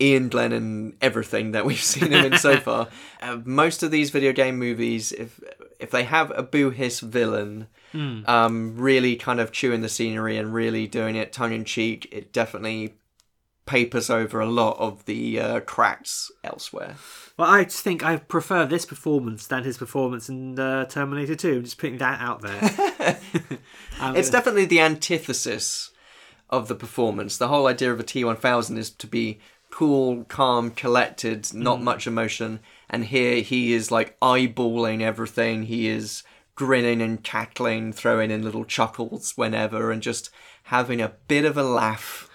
Iain Glen and everything that we've seen him in so *laughs* far. Uh, most of these video game movies, if if they have a boo hiss villain, um, really kind of chewing the scenery and really doing it tongue in cheek, it definitely papers over a lot of the uh, cracks elsewhere. Well, I just think I prefer this performance than his performance in uh, Terminator 2. I'm just putting that out there. *laughs* *laughs* Um, It's definitely the antithesis of the performance. The whole idea of a T1000 is to be cool, calm, collected, not much emotion. And here he is like eyeballing everything. He is grinning and cackling, throwing in little chuckles whenever, and just having a bit of a laugh.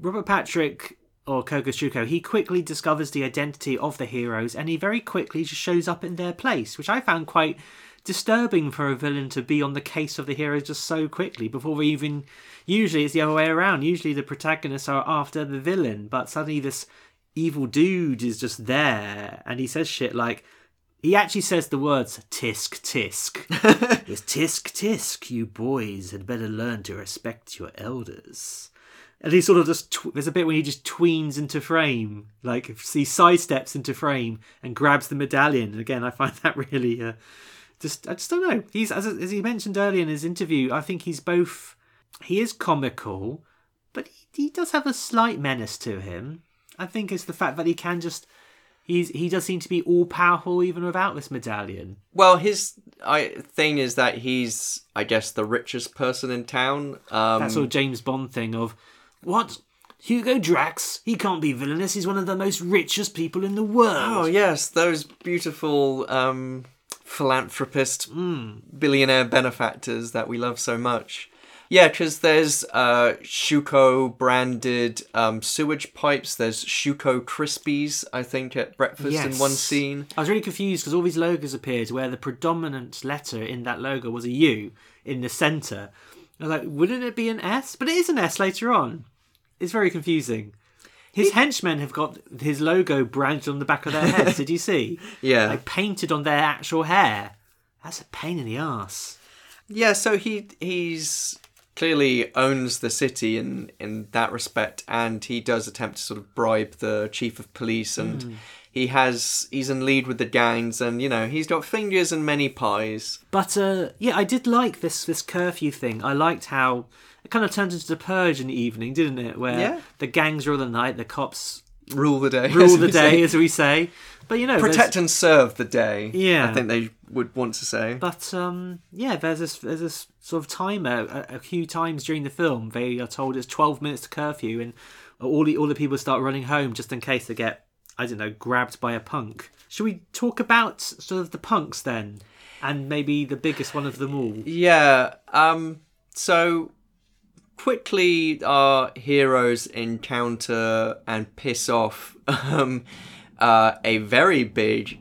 Robert Patrick or Koga Shuko, he quickly discovers the identity of the heroes and he very quickly just shows up in their place, which I found quite disturbing for a villain to be on the case of the heroes just so quickly before we even. Usually it's the other way around. Usually the protagonists are after the villain, but suddenly this evil dude is just there and he says shit like. He actually says the words tisk tisk. *laughs* it's tisk tisk, you boys had better learn to respect your elders. And he sort of just tw- there's a bit when he just tweens into frame, like he sidesteps into frame and grabs the medallion. And again, I find that really uh, just I just don't know. He's as as he mentioned earlier in his interview, I think he's both he is comical, but he, he does have a slight menace to him. I think it's the fact that he can just he's he does seem to be all powerful even without this medallion. Well, his I, thing is that he's, I guess, the richest person in town. Um, That sort of James Bond thing of what Hugo Drax? He can't be villainous. He's one of the most richest people in the world. Oh yes, those beautiful um, philanthropist, billionaire benefactors that we love so much. Yeah, because there's uh, Shuko branded um, sewage pipes. There's Shuko Krispies, I think, at breakfast in one scene. I was really confused because all these logos appeared where the predominant letter in that logo was a U in the centre. I was like, wouldn't it be an S? But it is an S later on. It's very confusing. His henchmen have got his logo branded on the back of their heads. Did you see? *laughs* Yeah. Like painted on their actual hair. That's a pain in the ass. Yeah, so he he's clearly owns the city in in that respect, and he does attempt to sort of bribe the chief of police, and hmm. He has he's in lead with the gangs, and you know he's got fingers in many pies. But uh, yeah, I did like this this curfew thing. I liked how it kind of turned into the purge in the evening, didn't it? Where Yeah. the gangs rule the night, the cops Rule the day, rule the day, say. as we say. But you know, there's- protect and serve the day. Yeah. I think they would want to say. But um, yeah, there's this there's this sort of timer. A, a few times during the film, they are told it's 12 minutes to curfew, and all the all the people start running home just in case they get I don't know grabbed by a punk. Should we talk about sort of the punks then, and maybe the biggest one of them all? Yeah. Um. So quickly, our heroes encounter and piss off um, uh, a very big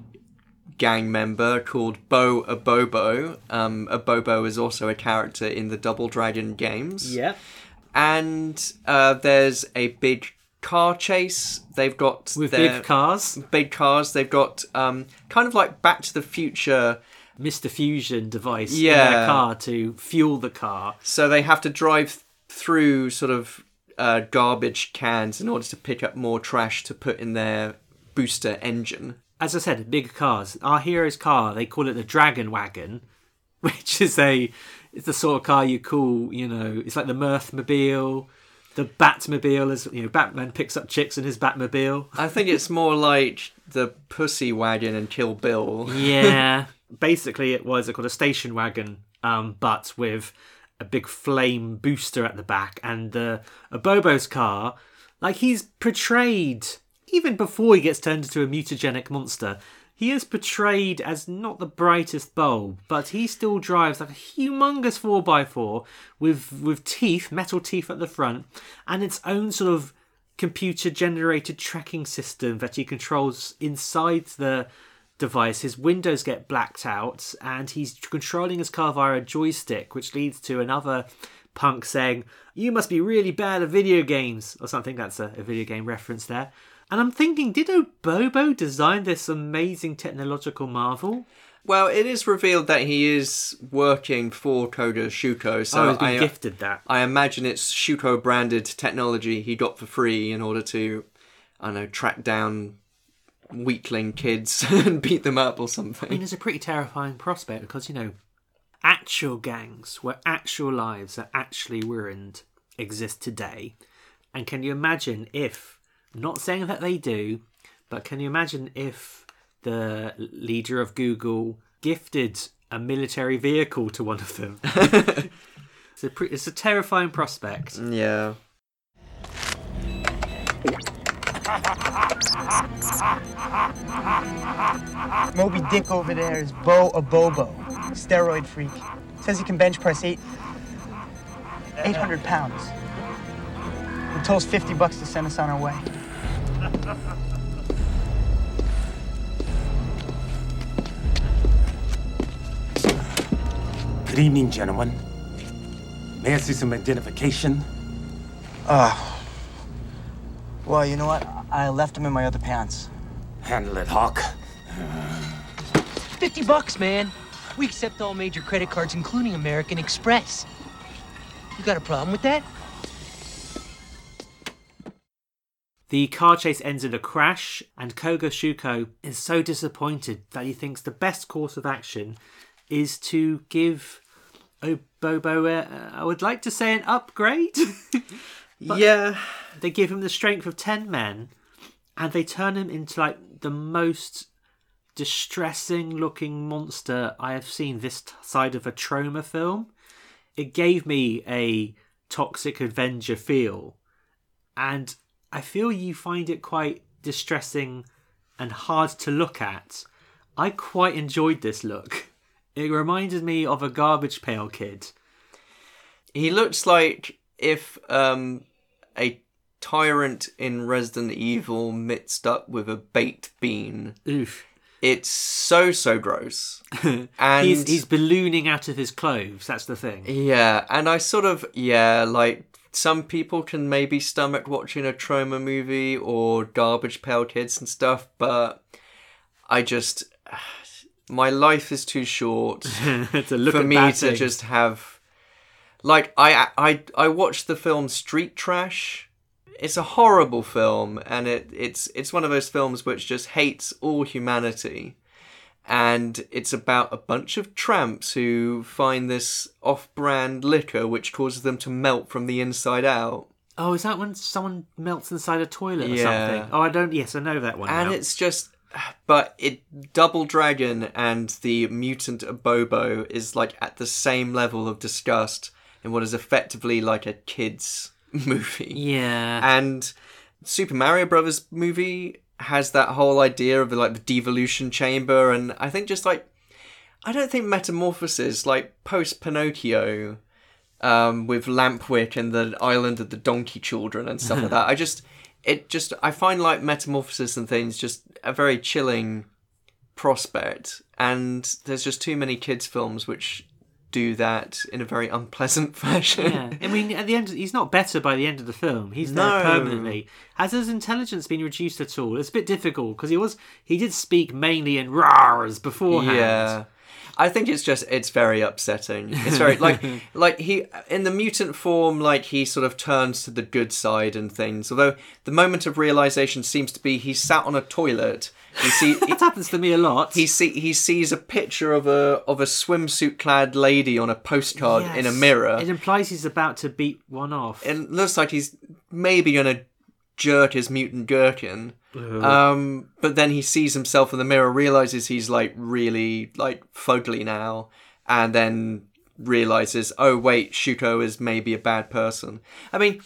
gang member called Bo Abobo. Um, Abobo is also a character in the Double Dragon games. Yeah. And uh, there's a big car chase. They've got With their big cars, big cars. They've got um, kind of like Back to the Future. Mr. Fusion device in Yeah. their car to fuel the car. So they have to drive through sort of uh, garbage cans in order to pick up more trash to put in their booster engine. as I said, big cars. Our hero's car, they call it the Dragon Wagon, *laughs* which is a it's the sort of car you call, you know, it's like the Mirthmobile. The Batmobile is you know Batman picks up chicks in his Batmobile. I think it's more like the pussy wagon and Kill Bill. Yeah. *laughs* Basically, it was called a station wagon, um, but with a big flame booster at the back, and the Abobo's car, like he's portrayed even before he gets turned into a mutagenic monster. He is portrayed as not the brightest bulb, but he still drives like a humongous 4x4 with with teeth, metal teeth at the front, and its own sort of computer generated tracking system that he controls inside the device. His windows get blacked out, and he's controlling his car via a joystick, which leads to another punk saying, You must be really bad at video games, or something. That's a, a video game reference there. And I'm thinking, did Abobo design this amazing technological marvel? Well, it is revealed that he is working for Koga Shuko, so oh, he's been I, uh, gifted that. I imagine it's Shuko branded technology he got for free in order to, I don't know, track down weakling kids *laughs* and beat them up or something. I mean, it's a pretty terrifying prospect because, you know, actual gangs where actual lives are actually ruined exist today. And can you imagine if, not saying that they do, but can you imagine if the leader of Google gifted a military vehicle to one of them? *laughs* it's, a pre- it's a terrifying prospect. Yeah. Moby Dick over there is Bo Abobo, steroid freak. Says he can bench press eight, 800 pounds. He told us 50 bucks to send us on our way. Good evening, gentlemen. May I see some identification? Uh, well, you know what? I left them in my other pants. Handle it, Hawk. 50 bucks, man. We accept all major credit cards, including American Express. You got a problem with that? The car chase ends in a crash, and Koga Shuko is so disappointed that he thinks the best course of action is to give Abobo, a, I would like to say, an upgrade. *laughs* Yeah. They give him the strength of 10 men, and they turn him into like the most distressing looking monster I have seen this t- side of a Troma film. It gave me a Toxic Avenger feel, and I feel you find it quite distressing and hard to look at. I quite enjoyed this look. It reminded me of a Garbage Pail Kid. He looks like if um, a tyrant in Resident Evil mixed up with a baked bean. Oof. It's so so gross. *laughs* and he's, he's ballooning out of his clothes, that's the thing. Yeah, and I sort of yeah, like some people can maybe stomach watching a Troma movie or garbage pail kids and stuff, but I just *sighs* my life is too short *laughs* to look for me to just have like I I I watched the film Street Trash. It's a horrible film and it it's it's one of those films which just hates all humanity. And it's about a bunch of tramps who find this off-brand liquor which causes them to melt from the inside out. Oh, is that when someone melts inside a toilet or Yeah. something? Oh, I don't. Yes, I know that one. and now. it's just but it double dragon and the mutant abobo is like at the same level of disgust in what is effectively like a kids *laughs* movie yeah. and super mario brothers movie has that whole idea of like the devolution chamber and i think just like i don't think metamorphosis like post pinocchio um, with Lampwick and the island of the donkey children and stuff like *laughs* that. I just, it just, I find like Metamorphosis and things just a very chilling prospect. And there's just too many kids' films which do that in a very unpleasant *laughs* fashion. yeah. I mean, at the end, he's not better by the end of the film. He's there No. permanently. Has his intelligence been reduced at all? It's a bit difficult because he was he did speak mainly in rars beforehand. Yeah. I think it's just it's very upsetting. It's very like *laughs* like he in the mutant form like he sort of turns to the good side and things. Although the moment of realization seems to be he sat on a toilet *laughs* He see That happens to me a lot. he see he sees a picture of a of a swimsuit clad lady on a postcard in a mirror. It implies he's about to beat one off. It looks like he's maybe gonna jerk his mutant gherkin. Um, but then he sees himself in the mirror, realizes he's like really like fugly now, and then realizes, oh wait, Shuko is maybe a bad person. I mean,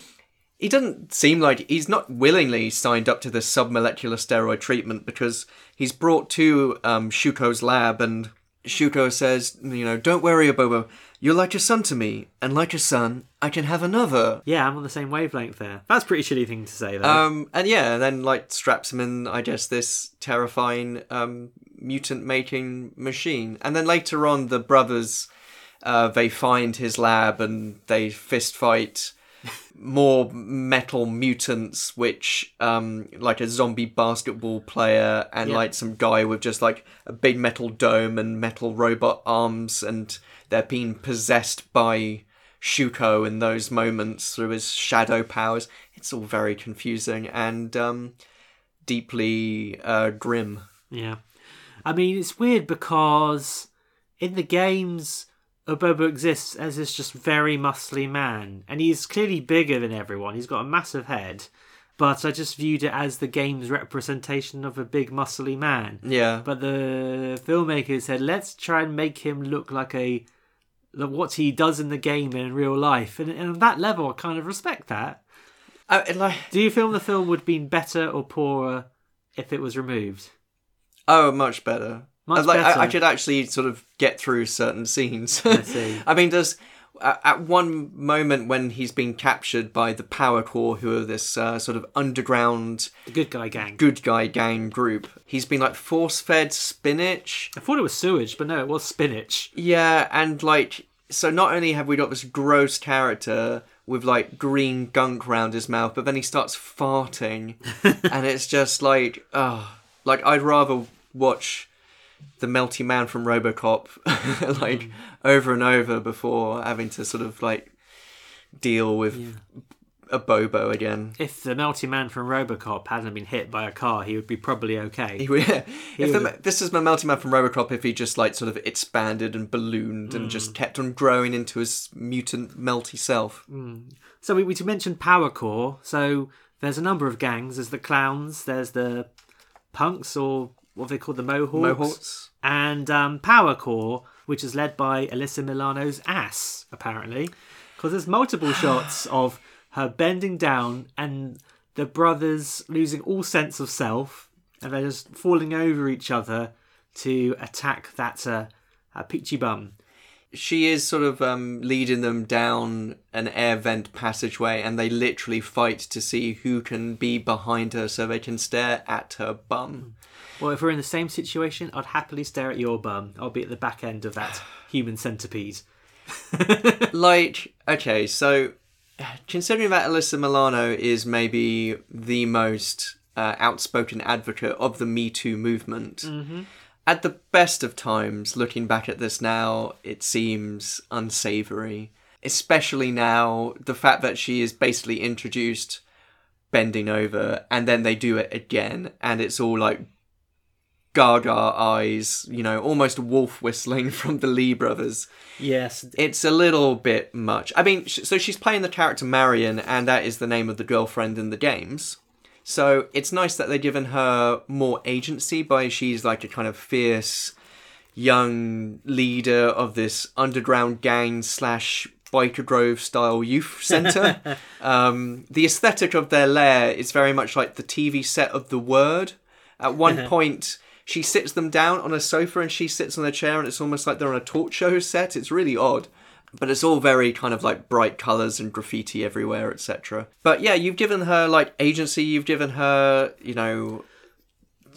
he doesn't seem like he's not willingly signed up to this submolecular steroid treatment because he's brought to um, Shuko's lab and Shuko says, you know, don't worry, Abobo. You're like a son to me, and like a son, I can have another. yeah, I'm on the same wavelength there. That's a pretty shitty thing to say, though. Um, and yeah, then like straps him in, I guess, this terrifying um, mutant making machine. And then later on, the brothers uh, they find his lab and they fist fight more metal mutants, which um, like a zombie basketball player and Yeah. like some guy with just like a big metal dome and metal robot arms, and they're being possessed by. Shuko in those moments through his shadow powers. It's all very confusing and um, deeply uh, grim. Yeah. I mean, it's weird because in the games, Abobo exists as this just very muscly man, and he's clearly bigger than everyone. He's got a massive head, but I just viewed it as the game's representation of a big muscly man. Yeah. But the filmmaker said, let's try and make him look like a like what he does in the game and in real life, and, and on that level, I kind of respect that. Uh, like, Do you feel the film would have been better or poorer if it was removed? oh, much better. Much like, I, I could actually sort of get through certain scenes. I *laughs* see. I mean, there's at one moment when he's being captured by the Power Corps, who are this uh, sort of underground The good guy gang. good guy gang group. He's been like force fed spinach. I thought it was sewage, but no, it was spinach. Yeah, and like so not only have we got this gross character with like green gunk round his mouth, but then he starts farting *laughs* and it's just like oh like I'd rather watch the melty man from Robocop *laughs* like over and over before having to sort of like deal with Abobo again. If the melty man from Robocop hadn't been hit by a car, he would be probably okay. He would- *laughs* if the, this is my melty man from Robocop, if he just like sort of expanded and ballooned and Hmm. just kept on growing into his mutant melty self. So we, we mentioned Power Corps. So there's a number of gangs. There's the clowns. There's the punks, or what they call the Mohawks. Mohawks. And um, Power Core, which is led by Alyssa Milano's ass, apparently, because there's multiple *sighs* shots of her bending down and the brothers losing all sense of self, and they're just falling over each other to attack that uh, uh, peachy bum. She is sort of um, leading them down an air vent passageway, and they literally fight to see who can be behind her so they can stare at her bum. Well, if we're in the same situation, I'd happily stare at your bum. I'll be at the back end of that *sighs* human centipede. *laughs* like, okay, so considering that Alyssa Milano is maybe the most uh, outspoken advocate of the Me Too movement, at the best of times, looking back at this now, it seems unsavory. Especially now, the fact that she is basically introduced bending over and then they do it again, and it's all like gaga eyes, you know, almost wolf whistling *laughs* from the Lee brothers Yes, it's a little bit much. I mean, so she's playing the character Marion, and that is the name of the girlfriend in the games. So it's nice that they've given her more agency by she's like a kind of fierce young leader of this underground gang slash Byker Grove style youth center. *laughs* um, the aesthetic of their lair is very much like the TV set of The Word. At one point, she sits them down on a sofa and she sits on a chair, and it's almost like they're on a talk show set. It's really odd. But it's all very kind of like bright colours and graffiti everywhere, etc. But yeah, you've given her like agency, you've given her, you know,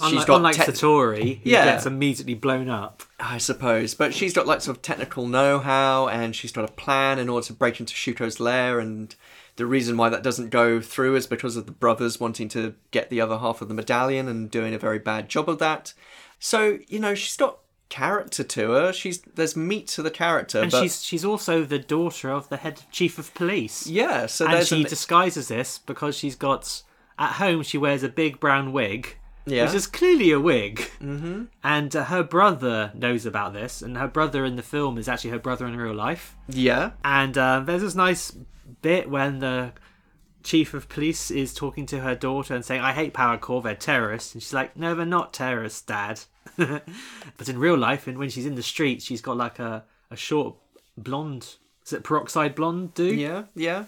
unlike, unlike tech- Satori, who Yeah. gets immediately blown up. I suppose. But she's got like sort of technical know how and she's got a plan in order to break into Shuko's lair. And the reason why that doesn't go through is because of the brothers wanting to get the other half of the medallion and doing a very bad job of that. So, you know, she's got character to her. She's There's meat to the character. And but she's she's also the daughter of the head chief of police. Yeah, so and she an- disguises this because she's got at home she wears a big brown wig, Yeah. which is clearly a wig. Mm-hmm. And uh, her brother knows about this, and her brother in the film is actually her brother in real life. Yeah. And uh, there's this nice bit when the chief of police is talking to her daughter and saying, I hate Power Corps. they're terrorists. And she's like, No, they're not terrorists, Dad. *laughs* but in real life, and when she's in the streets, she's got like a, a short blonde, is it peroxide blonde dude? Yeah. Yeah.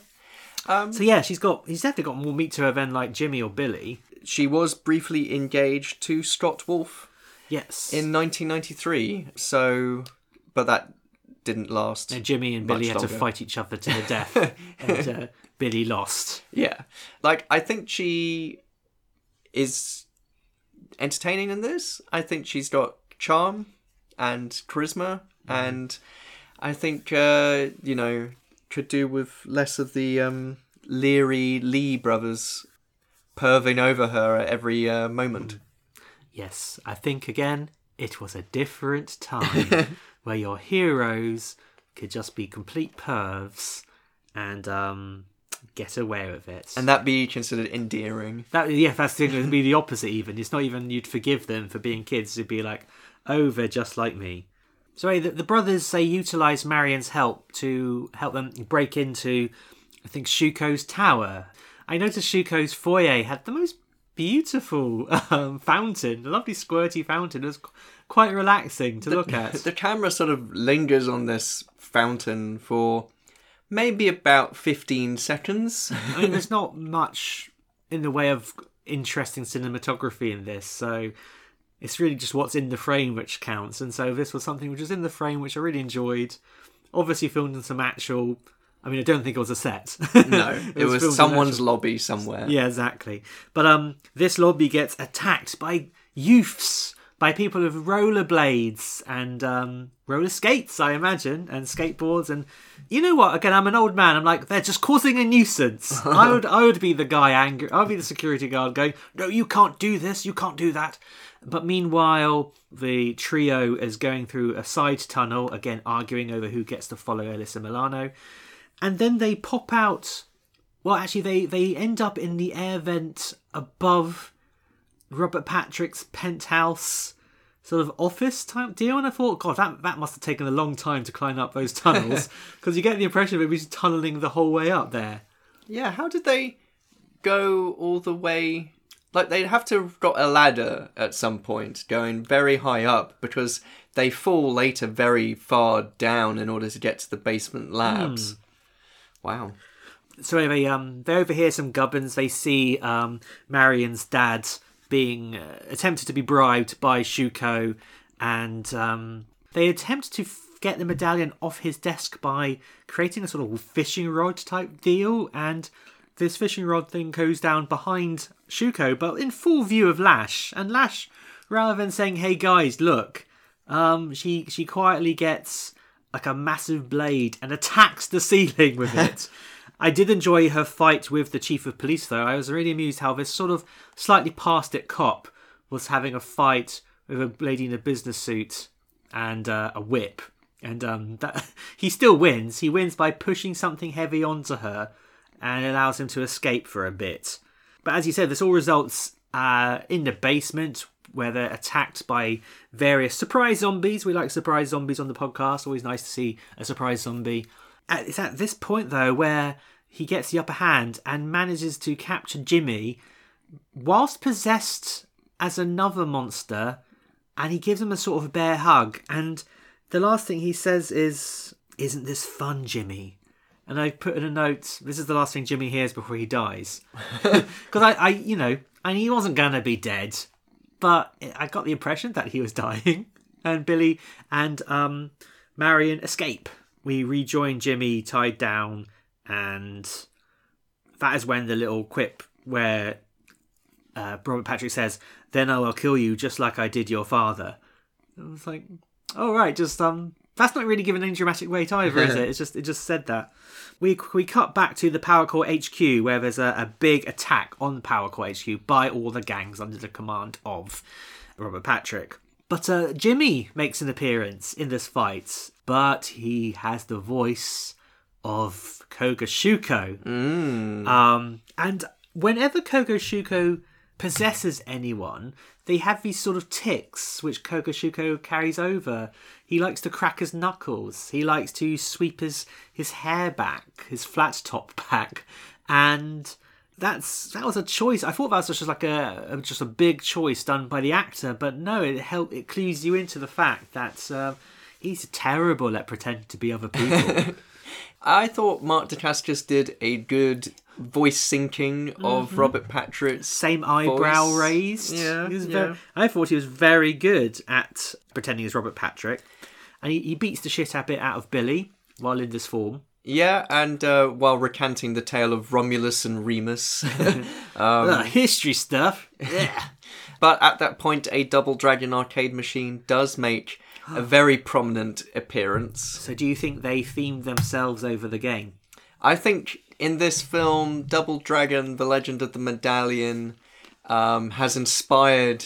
So yeah, she's got, he's definitely got more meat to her than like Jimmy or Billy. She was briefly engaged to Scott Wolf Yes. in 1993. So, but that didn't last. and Jimmy and much Billy had to longer. fight each other to the death. *laughs* and uh, Billy lost. Yeah. Like, I think she is entertaining in this. I think she's got charm and charisma, and I think, uh, you know, could do with less of the um, leery Lee brothers perving over her at every uh, moment. Yes, I think again, it was a different *laughs* time where your heroes could just be complete pervs and um, get away with it. And that be considered endearing. that yeah, that's the thing. It'd be the opposite. Even it's not even you'd forgive them for being kids. It'd be like, oh, they're just like me. So hey, the, the brothers they utilize Marion's help to help them break into, I think Shuko's tower. I noticed Shuko's foyer had the most beautiful um, fountain, a lovely squirty fountain. It was qu- quite relaxing to look at. *laughs* The camera sort of lingers on this fountain for maybe about 15 seconds. *laughs* I mean, there's not much in the way of interesting cinematography in this, so it's really just what's in the frame which counts. And so this was something which was in the frame which I really enjoyed. Obviously filmed in some actual. I mean, I don't think it was a set. *laughs* No, it was, filmed in someone's lobby somewhere. Yeah, exactly. But um, this lobby gets attacked by youths, by people with rollerblades and um, roller skates, I imagine, and skateboards. And you know what? Again, I'm an old man. I'm like, they're just causing a nuisance. I would, I would be the guy angry. I'd be the security guard going, "No, you can't do this. You can't do that." But meanwhile, the trio is going through a side tunnel, again arguing over who gets to follow Alyssa Milano. And then they pop out well, actually, they they end up in the air vent above Robert Patrick's penthouse sort of office type deal. And I thought, God, that, that must have taken a long time to climb up those tunnels *laughs* because you get the impression of it was tunneling the whole way up there. Yeah, how did they go all the way? Like, they'd have to have got a ladder at some point going very high up because they fall later very far down in order to get to the basement labs. Hmm. Wow. So anyway, um, they overhear some gubbins. They see um, Marion's dad being uh, attempted to be bribed by Shuko, and um, they attempt to f- get the medallion off his desk by creating a sort of fishing rod type deal. And this fishing rod thing goes down behind Shuko, but in full view of Lash. And Lash, rather than saying, "Hey guys, look," um, she she quietly gets like a massive blade and attacks the ceiling with *laughs* it. I did enjoy her fight with the chief of police, though. I was really amused how this sort of slightly past it cop was having a fight with a lady in a business suit and uh, a whip, and um, that *laughs* he still wins. He wins by pushing something heavy onto her, and allows him to escape for a bit. But as you said, this all results uh, in the basement where they're attacked by various surprise zombies. We like surprise zombies on the podcast. Always nice to see a surprise zombie. It's at this point, though, where he gets the upper hand and manages to capture Jimmy whilst possessed as another monster, and he gives him a sort of bear hug. And the last thing he says is, Isn't this fun, Jimmy? And I put in a note, this is the last thing Jimmy hears before he dies. *laughs* Because I, I, you know, and he wasn't to be dead, but I got the impression that he was *laughs* dying. And Billy and um, Marion escape. We rejoin Jimmy tied down, and that is when the little quip where uh, Robert Patrick says, "Then I will kill you just like I did your father." I was like, "Oh right, just um, that's not really given any dramatic weight either, is it? *laughs* It's just it just said that." We we cut back to the Power Corps HQ where there's a, a big attack on Power Corps HQ by all the gangs under the command of Robert Patrick. But uh, Jimmy makes an appearance in this fight, but he has the voice of Koga Shuko. Um, and whenever Koga Shuko possesses anyone, they have these sort of ticks which Koga Shuko carries over. He likes to crack his knuckles. He likes to sweep his his hair back, his flat top *laughs* back, and that's that was a choice. I thought that was just like a, just a big choice done by the actor, but no, it help it clues you into the fact that uh, he's terrible at pretending to be other people. *laughs* I thought Mark Dacascos did a good voice syncing of Mhm. Robert Patrick's Same eyebrow voice. raised. Yeah, He was yeah. Very, I thought he was very good at pretending as Robert Patrick, and he, he beats the shit out bit out of Billy while in this form. Yeah, and uh, while recanting the tale of Romulus and Remus. *laughs* *laughs* um, history stuff. Yeah. *laughs* but at that point, a Double Dragon arcade machine does make a *gasps* very prominent appearance. So, do you think they themed themselves over the game? I think in this film, Double Dragon: The Legend of the Medallion um, has inspired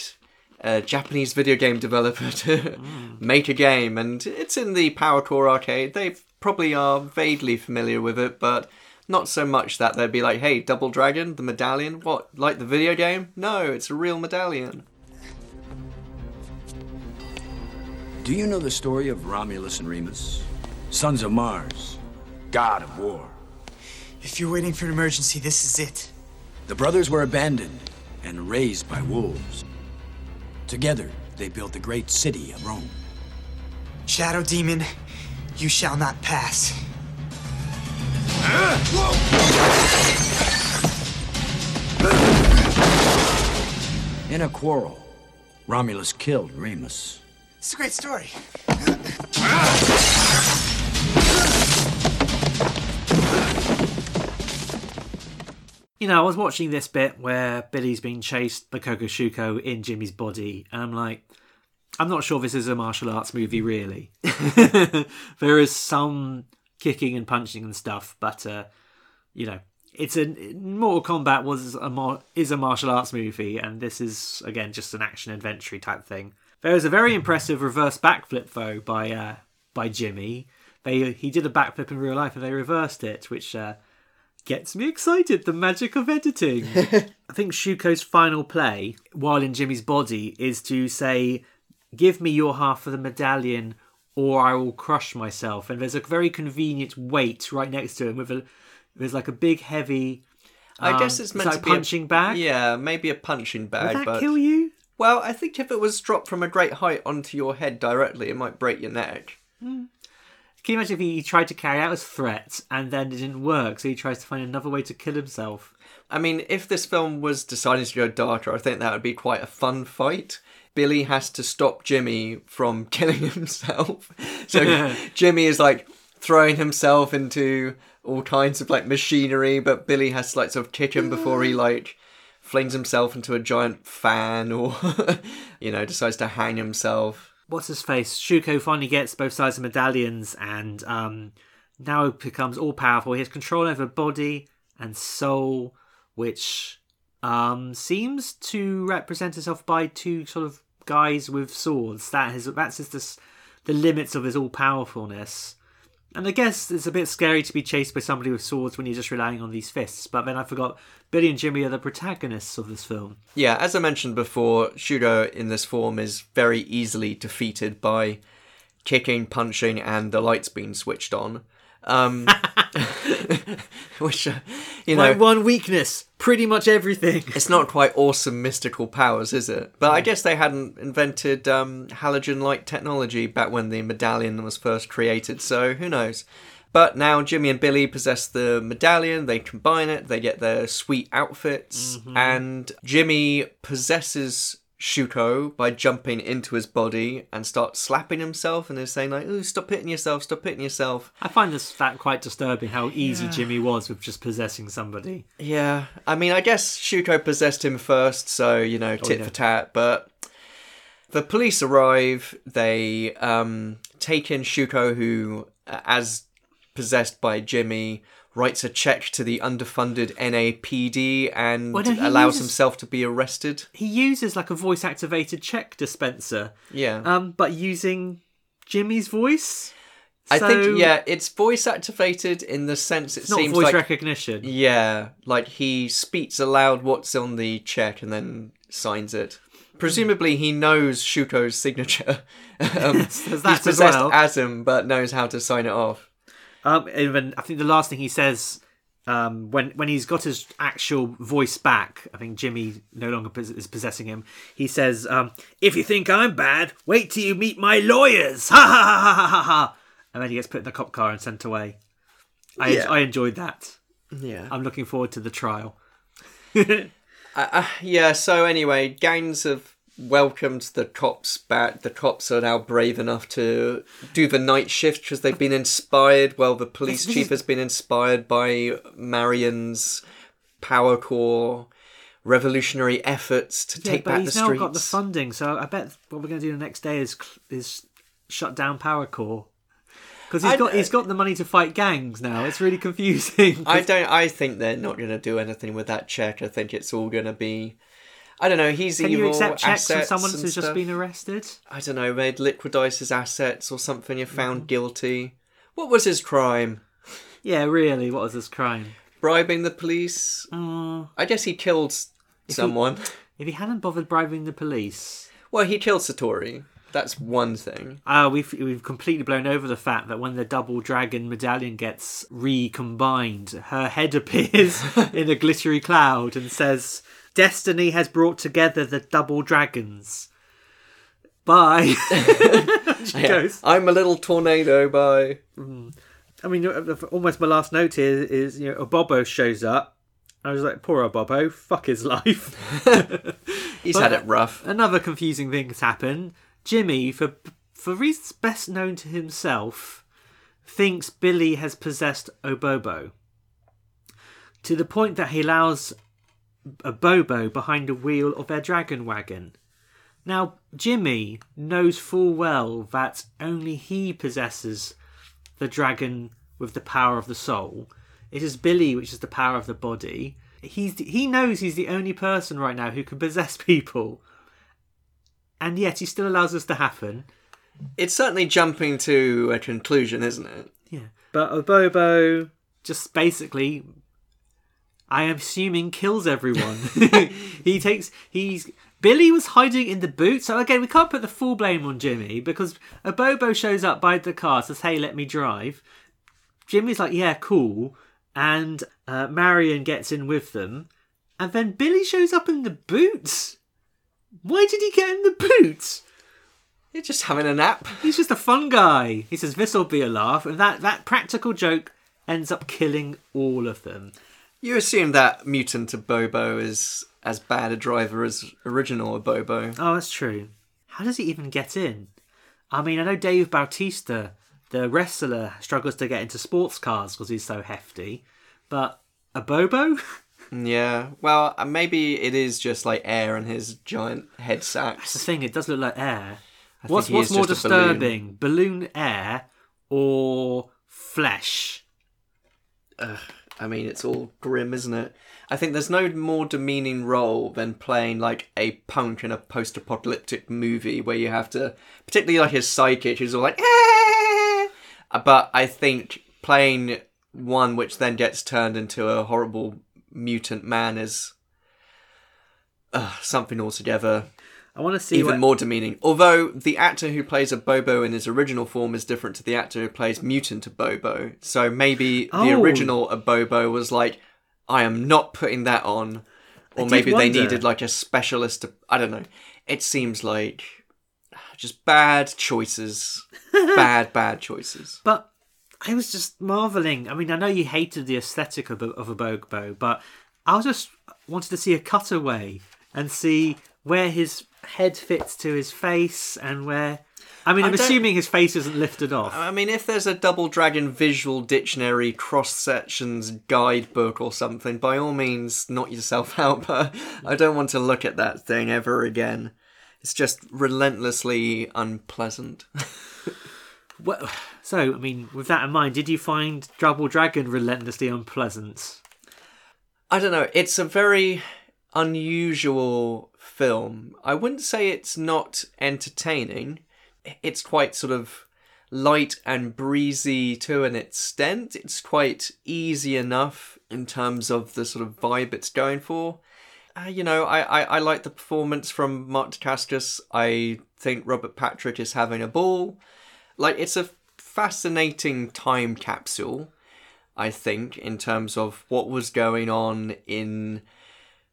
a Japanese video game developer *laughs* to make a game, and it's in the Power Corps arcade. They probably are vaguely familiar with it, but not so much that they'd be like, "Hey, Double Dragon: The Medallion, what? Like the video game? No, it's a real medallion." Do you know the story of Romulus and Remus? Sons of Mars, god of war. If you're waiting for an emergency, this is it. The brothers were abandoned and raised by wolves. Together, they built the great city of Rome. Shadow Demon, you shall not pass. In a quarrel, Romulus killed Remus. It's a great story. You know, I was watching this bit where Billy's being chased by Koga Shuko in Jimmy's body, and I'm like, I'm not sure this is a martial arts movie, really. *laughs* there is some kicking and punching and stuff, but uh, you know, it's a Mortal Kombat was a mar- is a martial arts movie, and this is again just an action adventure type thing. There is a very impressive reverse backflip though by uh, by Jimmy. They he did a backflip in real life, and they reversed it, which. Uh, gets me excited. The magic of editing. *laughs* I think Shuko's final play, while in Jimmy's body, is to say, "Give me your half of the medallion, or I will crush myself." And there's a very convenient weight right next to him with a there's like a big heavy. I um, guess it's meant like to be punching a, bag. Yeah, maybe a punching bag. Would that but kill you? Well, I think if it was dropped from a great height onto your head directly, it might break your neck. Can you imagine if he tried to carry out his threat and then it didn't work, so he tries to find another way to kill himself? I mean, if this film was deciding to go darker, I think that would be quite a fun fight. Billy has to stop Jimmy from *laughs* killing himself. So *laughs* Jimmy is like throwing himself into all kinds of like machinery, but Billy has to like sort of kick him before he like flings himself into a giant fan or *laughs* you know, decides to hang himself. What's his face? Shuko finally gets both sides of medallions and um, now becomes all powerful. He has control over body and soul, which um, seems to represent itself by two sort of guys with swords. That is that's just this, the limits of his all powerfulness. And I guess it's a bit scary to be chased by somebody with swords when you're just relying on these fists. But then I forgot Billy and Jimmy are the protagonists of this film. Yeah, as I mentioned before, Shuko in this form is very easily defeated by kicking, punching, and the lights being switched on. Um, *laughs* *laughs* which, uh, you know, My one weakness, pretty much everything. it's not quite awesome mystical powers, is it? But I guess they hadn't invented um, halogen light technology back when the medallion was first created, so who knows? But now Jimmy and Billy possess the medallion, they combine it, they get their sweet outfits, and Jimmy possesses Shuko by jumping into his body and starts slapping himself and is saying like, "Ooh, stop hitting yourself, stop hitting yourself." I find this fact quite disturbing how easy Jimmy was with just possessing somebody. Yeah, I mean, I guess Shuko possessed him first, so you know, tit yeah. for tat. But the police arrive. They um, take in Shuko, who, uh, as possessed by Jimmy, writes a check to the underfunded NAPD and Well, no, allows uses- himself to be arrested. He uses like a voice activated check dispenser, Yeah. um, but using Jimmy's voice. I So- think yeah, it's voice activated in the sense it seems voice like recognition. yeah, like he speaks aloud what's on the check and then signs it. Presumably, he knows Shuko's signature. *laughs* um, *laughs* he's as possessed well. as him, but knows how to sign it off. Um, even I think the last thing he says um, when when he's got his actual voice back, I think Jimmy no longer pos- is possessing him. He says, um, "If you think I'm bad, wait till you meet my lawyers." *laughs* Ha ha ha ha ha ha ha. And then he gets put in the cop car and sent away. I Yeah. I enjoyed that. Yeah. I'm looking forward to the trial. *laughs* Uh, uh, yeah, so anyway, gangs have welcomed the cops back. The cops are now brave enough to do the night shift because they've been inspired. Well, the police chief has been inspired by Marion's power corps revolutionary efforts to Yeah, take but back he's the now streets. got the funding, so I bet what we're going to do the next day is is shut down Power Corps because he's I- got he's got the money to fight gangs now. It's really *laughs* confusing. I don't. I think they're not going to do anything with that check. I think it's all going to be. I don't know. He's Can evil. you accept checks from someone who's just been arrested? I don't know. They'd liquidize his assets or something. You're Mm-hmm. found guilty. What was his crime? Yeah, really. What was his crime? Bribing the police. Uh, I guess he killed he- someone. if he hadn't bothered bribing the police, Well, he killed Satori. That's one thing. uh, we've we've completely blown over the fact that when the double dragon medallion gets recombined, her head appears *laughs* in a glittery cloud and says, "Destiny has brought together the double dragons." Bye. *laughs* *laughs* she Yeah. goes. I'm a little tornado. Bye. I mean, uh, almost my last note here is you know, Bobo shows up. I was like, poor Bobo, fuck his life. *laughs* He's But had it rough. Another confusing thing has happened. Jimmy, for for reasons best known to himself, thinks Billy has possessed Abobo. To the point that he allows Abobo behind the wheel of their dragon wagon. Now, Jimmy knows full well that only he possesses the dragon with the power of the soul. It is Billy which is the power of the body. He's he knows he's the only person right now who can possess *laughs* people, and yet he still allows this to happen. It's certainly jumping to a conclusion, isn't it? Yeah, but Abobo just basically, I am assuming, kills everyone. *laughs* he takes he's Billy was hiding in the boot, so again we can't put the full blame on Jimmy because Abobo shows up by the car, says, "Hey, let me drive." Jimmy's like, "Yeah, cool," and uh, Marion gets in with them, and then Billy shows up in the boot. Why did he get in the boot? You're just having a nap. He's just a fun guy. He says this'll be a laugh, and that that practical joke ends up killing all of them. You assume that mutant Bobo is as bad a driver as original Bobo. Oh, that's true. How does he even get in? I mean, I know Dave Bautista, the wrestler, struggles to get into sports cars because he's so hefty, but Abobo? *laughs* Yeah, well, uh, maybe it is just like air in his giant head sack. That's the thing. It does look like air. I what's what's more a balloon. disturbing, balloon. air or flesh? I mean, it's all grim, isn't it? I think there's no more demeaning role than playing like a punk in a post-apocalyptic movie where you have to, particularly like his sidekick who's all like, "Eh." but I think playing one which then gets turned into a horrible mutant man is uh, something altogether I want to see even what- more demeaning. Although the actor who plays Abobo in his original form is different to the actor who plays mutant Abobo, so maybe the Oh. original Bobo was like, "I am not putting that on," or maybe they needed like a specialist. To, I don't know. It seems like just bad choices, *laughs* bad bad choices. But I was just marveling. I mean, I know you hated the aesthetic of a, of Abobo, but I was just wanted to see a cutaway and see where his head fits to his face and where. I mean, I I'm don't- assuming his face isn't lifted off. I mean, if there's a Double Dragon visual dictionary cross sections guidebook or something, by all means, knock yourself *laughs* out. But I don't want to look at that thing ever again. It's just relentlessly unpleasant. *laughs* Well, so, I mean, with that in mind, did you find Double Dragon relentlessly unpleasant? I don't know. It's a very unusual film. I wouldn't say it's not entertaining. It's quite sort of light and breezy to an extent. It's quite easy enough in terms of the sort of vibe it's going for. Uh, you know, I, I, I like the performance from Mark Dacascos. I think Robert Patrick is having a ball. Like, it's a fascinating time capsule, I think, in terms of what was going on in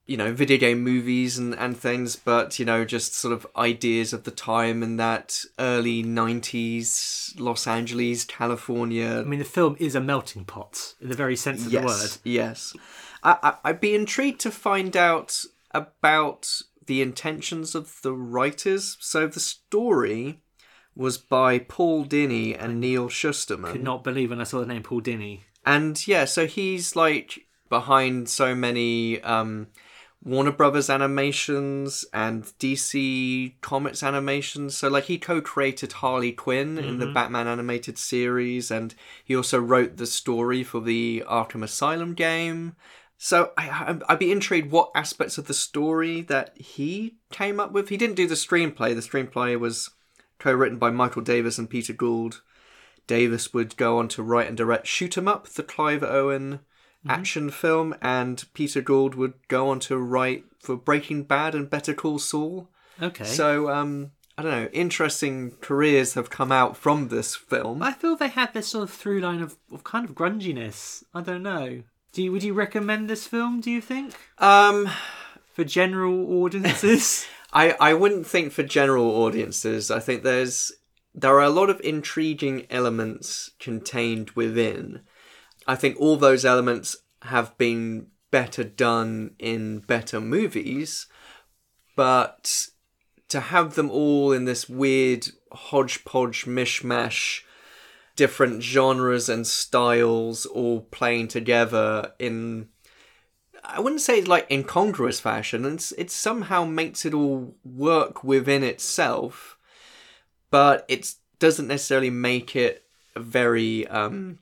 you know, video game movies and, and things, but, you know, just sort of ideas of the time and that early 90s Los Angeles, California. I mean, the film is a melting pot in the very sense of yes, the word. Yes. I, I, I'd be intrigued to find out about the intentions of the writers. So the story was by Paul Dini and Neal Shusterman. Could not believe when I saw the name Paul Dini. And yeah, so he's like behind so many um, Warner Brothers animations and DC Comics animations. So, like, he co created Harley Quinn in the Mhm. Batman animated series, and he also wrote the story for the Arkham Asylum game. So, I, I- I'd be intrigued what aspects of the story that he came up with. He didn't do the screenplay, the screenplay was co written by Michael Davis and Peter Gould. Davis would go on to write and direct Shoot 'em Up, the Clive Owen action film, and Peter Gould would go on to write for Breaking Bad and Better Call Saul. Okay. So, um, I don't know, interesting careers have come out from this film. I feel they had this sort of through line of, of kind of grunginess. I don't know. Do you, would you recommend this film? Do you think Um, for general audiences? *laughs* I, I wouldn't think for general audiences. I think there's there are a lot of intriguing elements contained within. I think all those elements have been better done in better movies, but to have them all in this weird hodgepodge mishmash different genres and styles all playing together in I wouldn't say it's like incongruous fashion. It's it somehow makes it all work within itself, but it doesn't necessarily make it very um,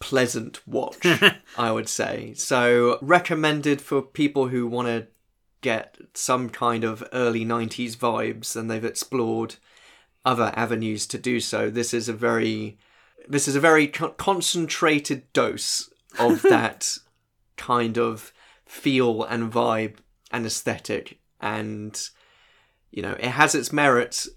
pleasant watch. *laughs* I would say so. Recommended for people who want to get some kind of early '90s vibes, and they've explored other avenues to do so. This is a very this is a very co- concentrated dose of *laughs* that kind of feel and vibe and aesthetic and you know it has its merits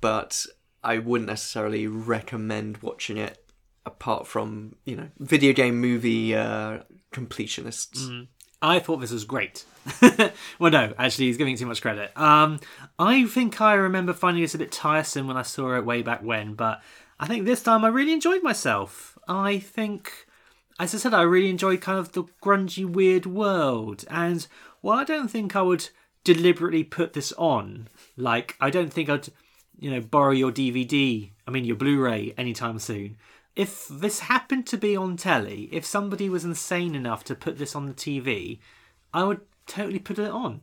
but i wouldn't necessarily recommend watching it apart from you know video game movie uh completionists I thought this was great. *laughs* well, no, actually, he's giving it too much credit. Um, I think I remember finding this a bit tiresome when I saw it way back when, but I think this time I really enjoyed myself. I think, as I said, I really enjoyed kind of the grungy, weird world. And while I don't think I would deliberately put this on, like, I don't think I'd, you know, borrow your DVD, I mean, your Blu ray anytime soon if this happened to be on telly, if somebody was insane enough to put this on the TV, I would totally put it on.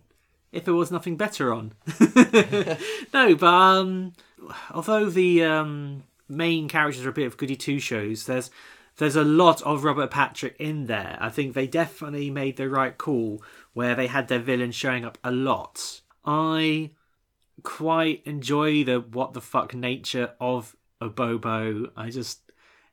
If there was nothing better on. *laughs* no, but um, although the um, main characters are a bit of goody two shows, there's there's a lot of Robert Patrick in there. I think they definitely made the right call where they had their villains showing up a lot. I quite enjoy the what the fuck nature of Abobo. I just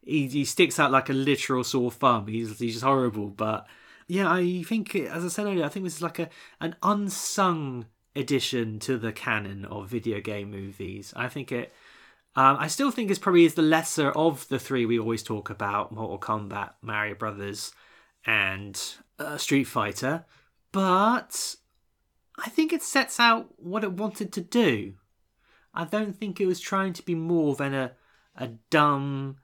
he, he sticks out like a literal sore thumb. He's he's just horrible, but yeah, I think as I said earlier, I think this is like a an unsung addition to the canon of video game movies. I think it. Um, I still think this probably is the lesser of the three we always talk about: Mortal Kombat, Mario Brothers, and uh, Street Fighter. But I think it sets out what it wanted to do. I don't think it was trying to be more than a a dumb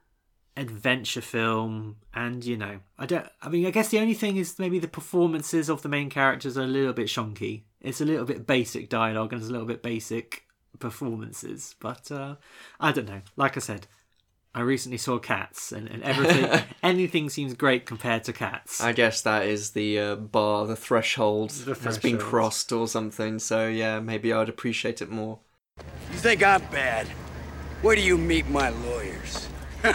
adventure film and you know i don't i mean i guess the only thing is maybe the performances of the main characters are a little bit shonky. It's a little bit basic dialogue and it's a little bit basic performances but uh i don't know. Like i said i recently saw cats and, and everything *laughs* anything seems great compared to cats. I guess that is the uh, bar the threshold The has been crossed or something. So yeah maybe i'd appreciate it more. You think I'm bad? Where do you meet my lawyers? *laughs*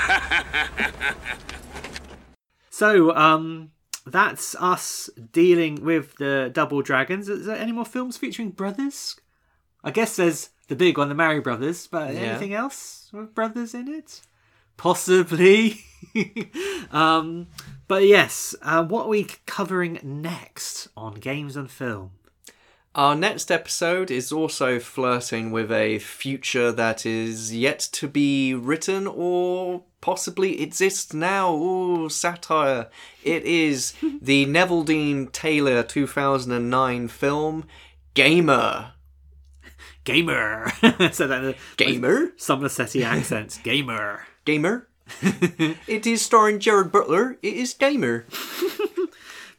so um that's us dealing with the double dragons is there any more films featuring brothers i guess there's the big one, the Mario Brothers. But Yeah. anything else with brothers in it? Possibly. *laughs* um, but yes, uh, what are we covering next on Games and Film? Our next episode is also flirting with a future that is yet to be written or possibly exists now. Ooh, satire. It is *laughs* the Neveldine Taylor 2009 film Gamer. Gamer. *laughs* so that the Gamer? Somerset accents. Gamer. Gamer. *laughs* it is starring Gerard Butler. It is Gamer.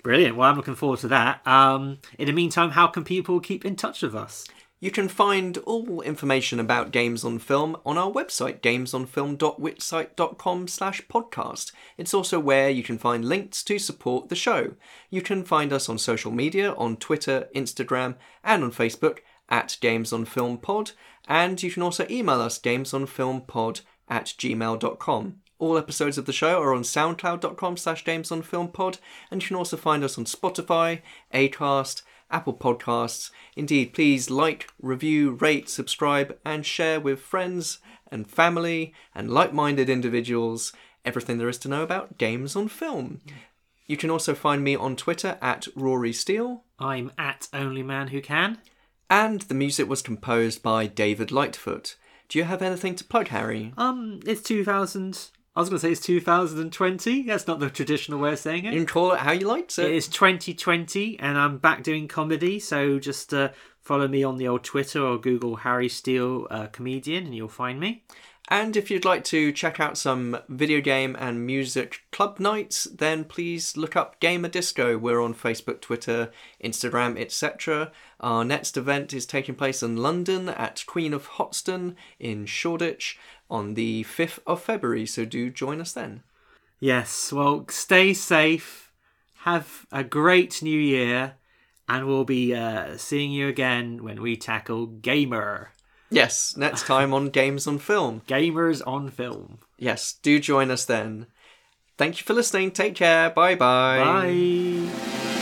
Brilliant. Well, I'm looking forward to that. Um, in the meantime, how can people keep in touch with us? You can find all information about Games on Film on our website, gamesonfilm.wixsite.com slash podcast. It's also where you can find links to support the show. You can find us on social media, on Twitter, Instagram, and on Facebook at Games on Film Pod, and you can also email us gamesonfilmpod at gmail.com. All episodes of the show are on soundcloud.com slash gamesonfilmpod, and you can also find us on Spotify, Acast, Apple Podcasts. Indeed, please like, review, rate, subscribe, and share with friends and family and like minded individuals everything there is to know about games on film. You can also find me on Twitter at Rory Steele, I'm at Only Man Who Can. and the music was composed by David Lightfoot. Do you have anything to plug, Harry? Um, it's 2000. I was going to say it's 2020. That's not the traditional way of saying it. You can call it how you like, sir. It is 2020, and I'm back doing comedy. So just uh, follow me on the old Twitter or Google Harry Steele uh, comedian, and you'll find me. And if you'd like to check out some video game and music club nights, then please look up Gamer Disco. We're on Facebook, Twitter, Instagram, etc. Our next event is taking place in London at Queen of Hoxton in Shoreditch on the 5th of February, so do join us then. Yes. Well, stay safe. Have a great new year, and we'll be uh, seeing you again when we tackle Gamer. Yes, next time on Games on Film. Gamers on Film. Yes, do join us then. Thank you for listening. Take care. Bye-bye. Bye.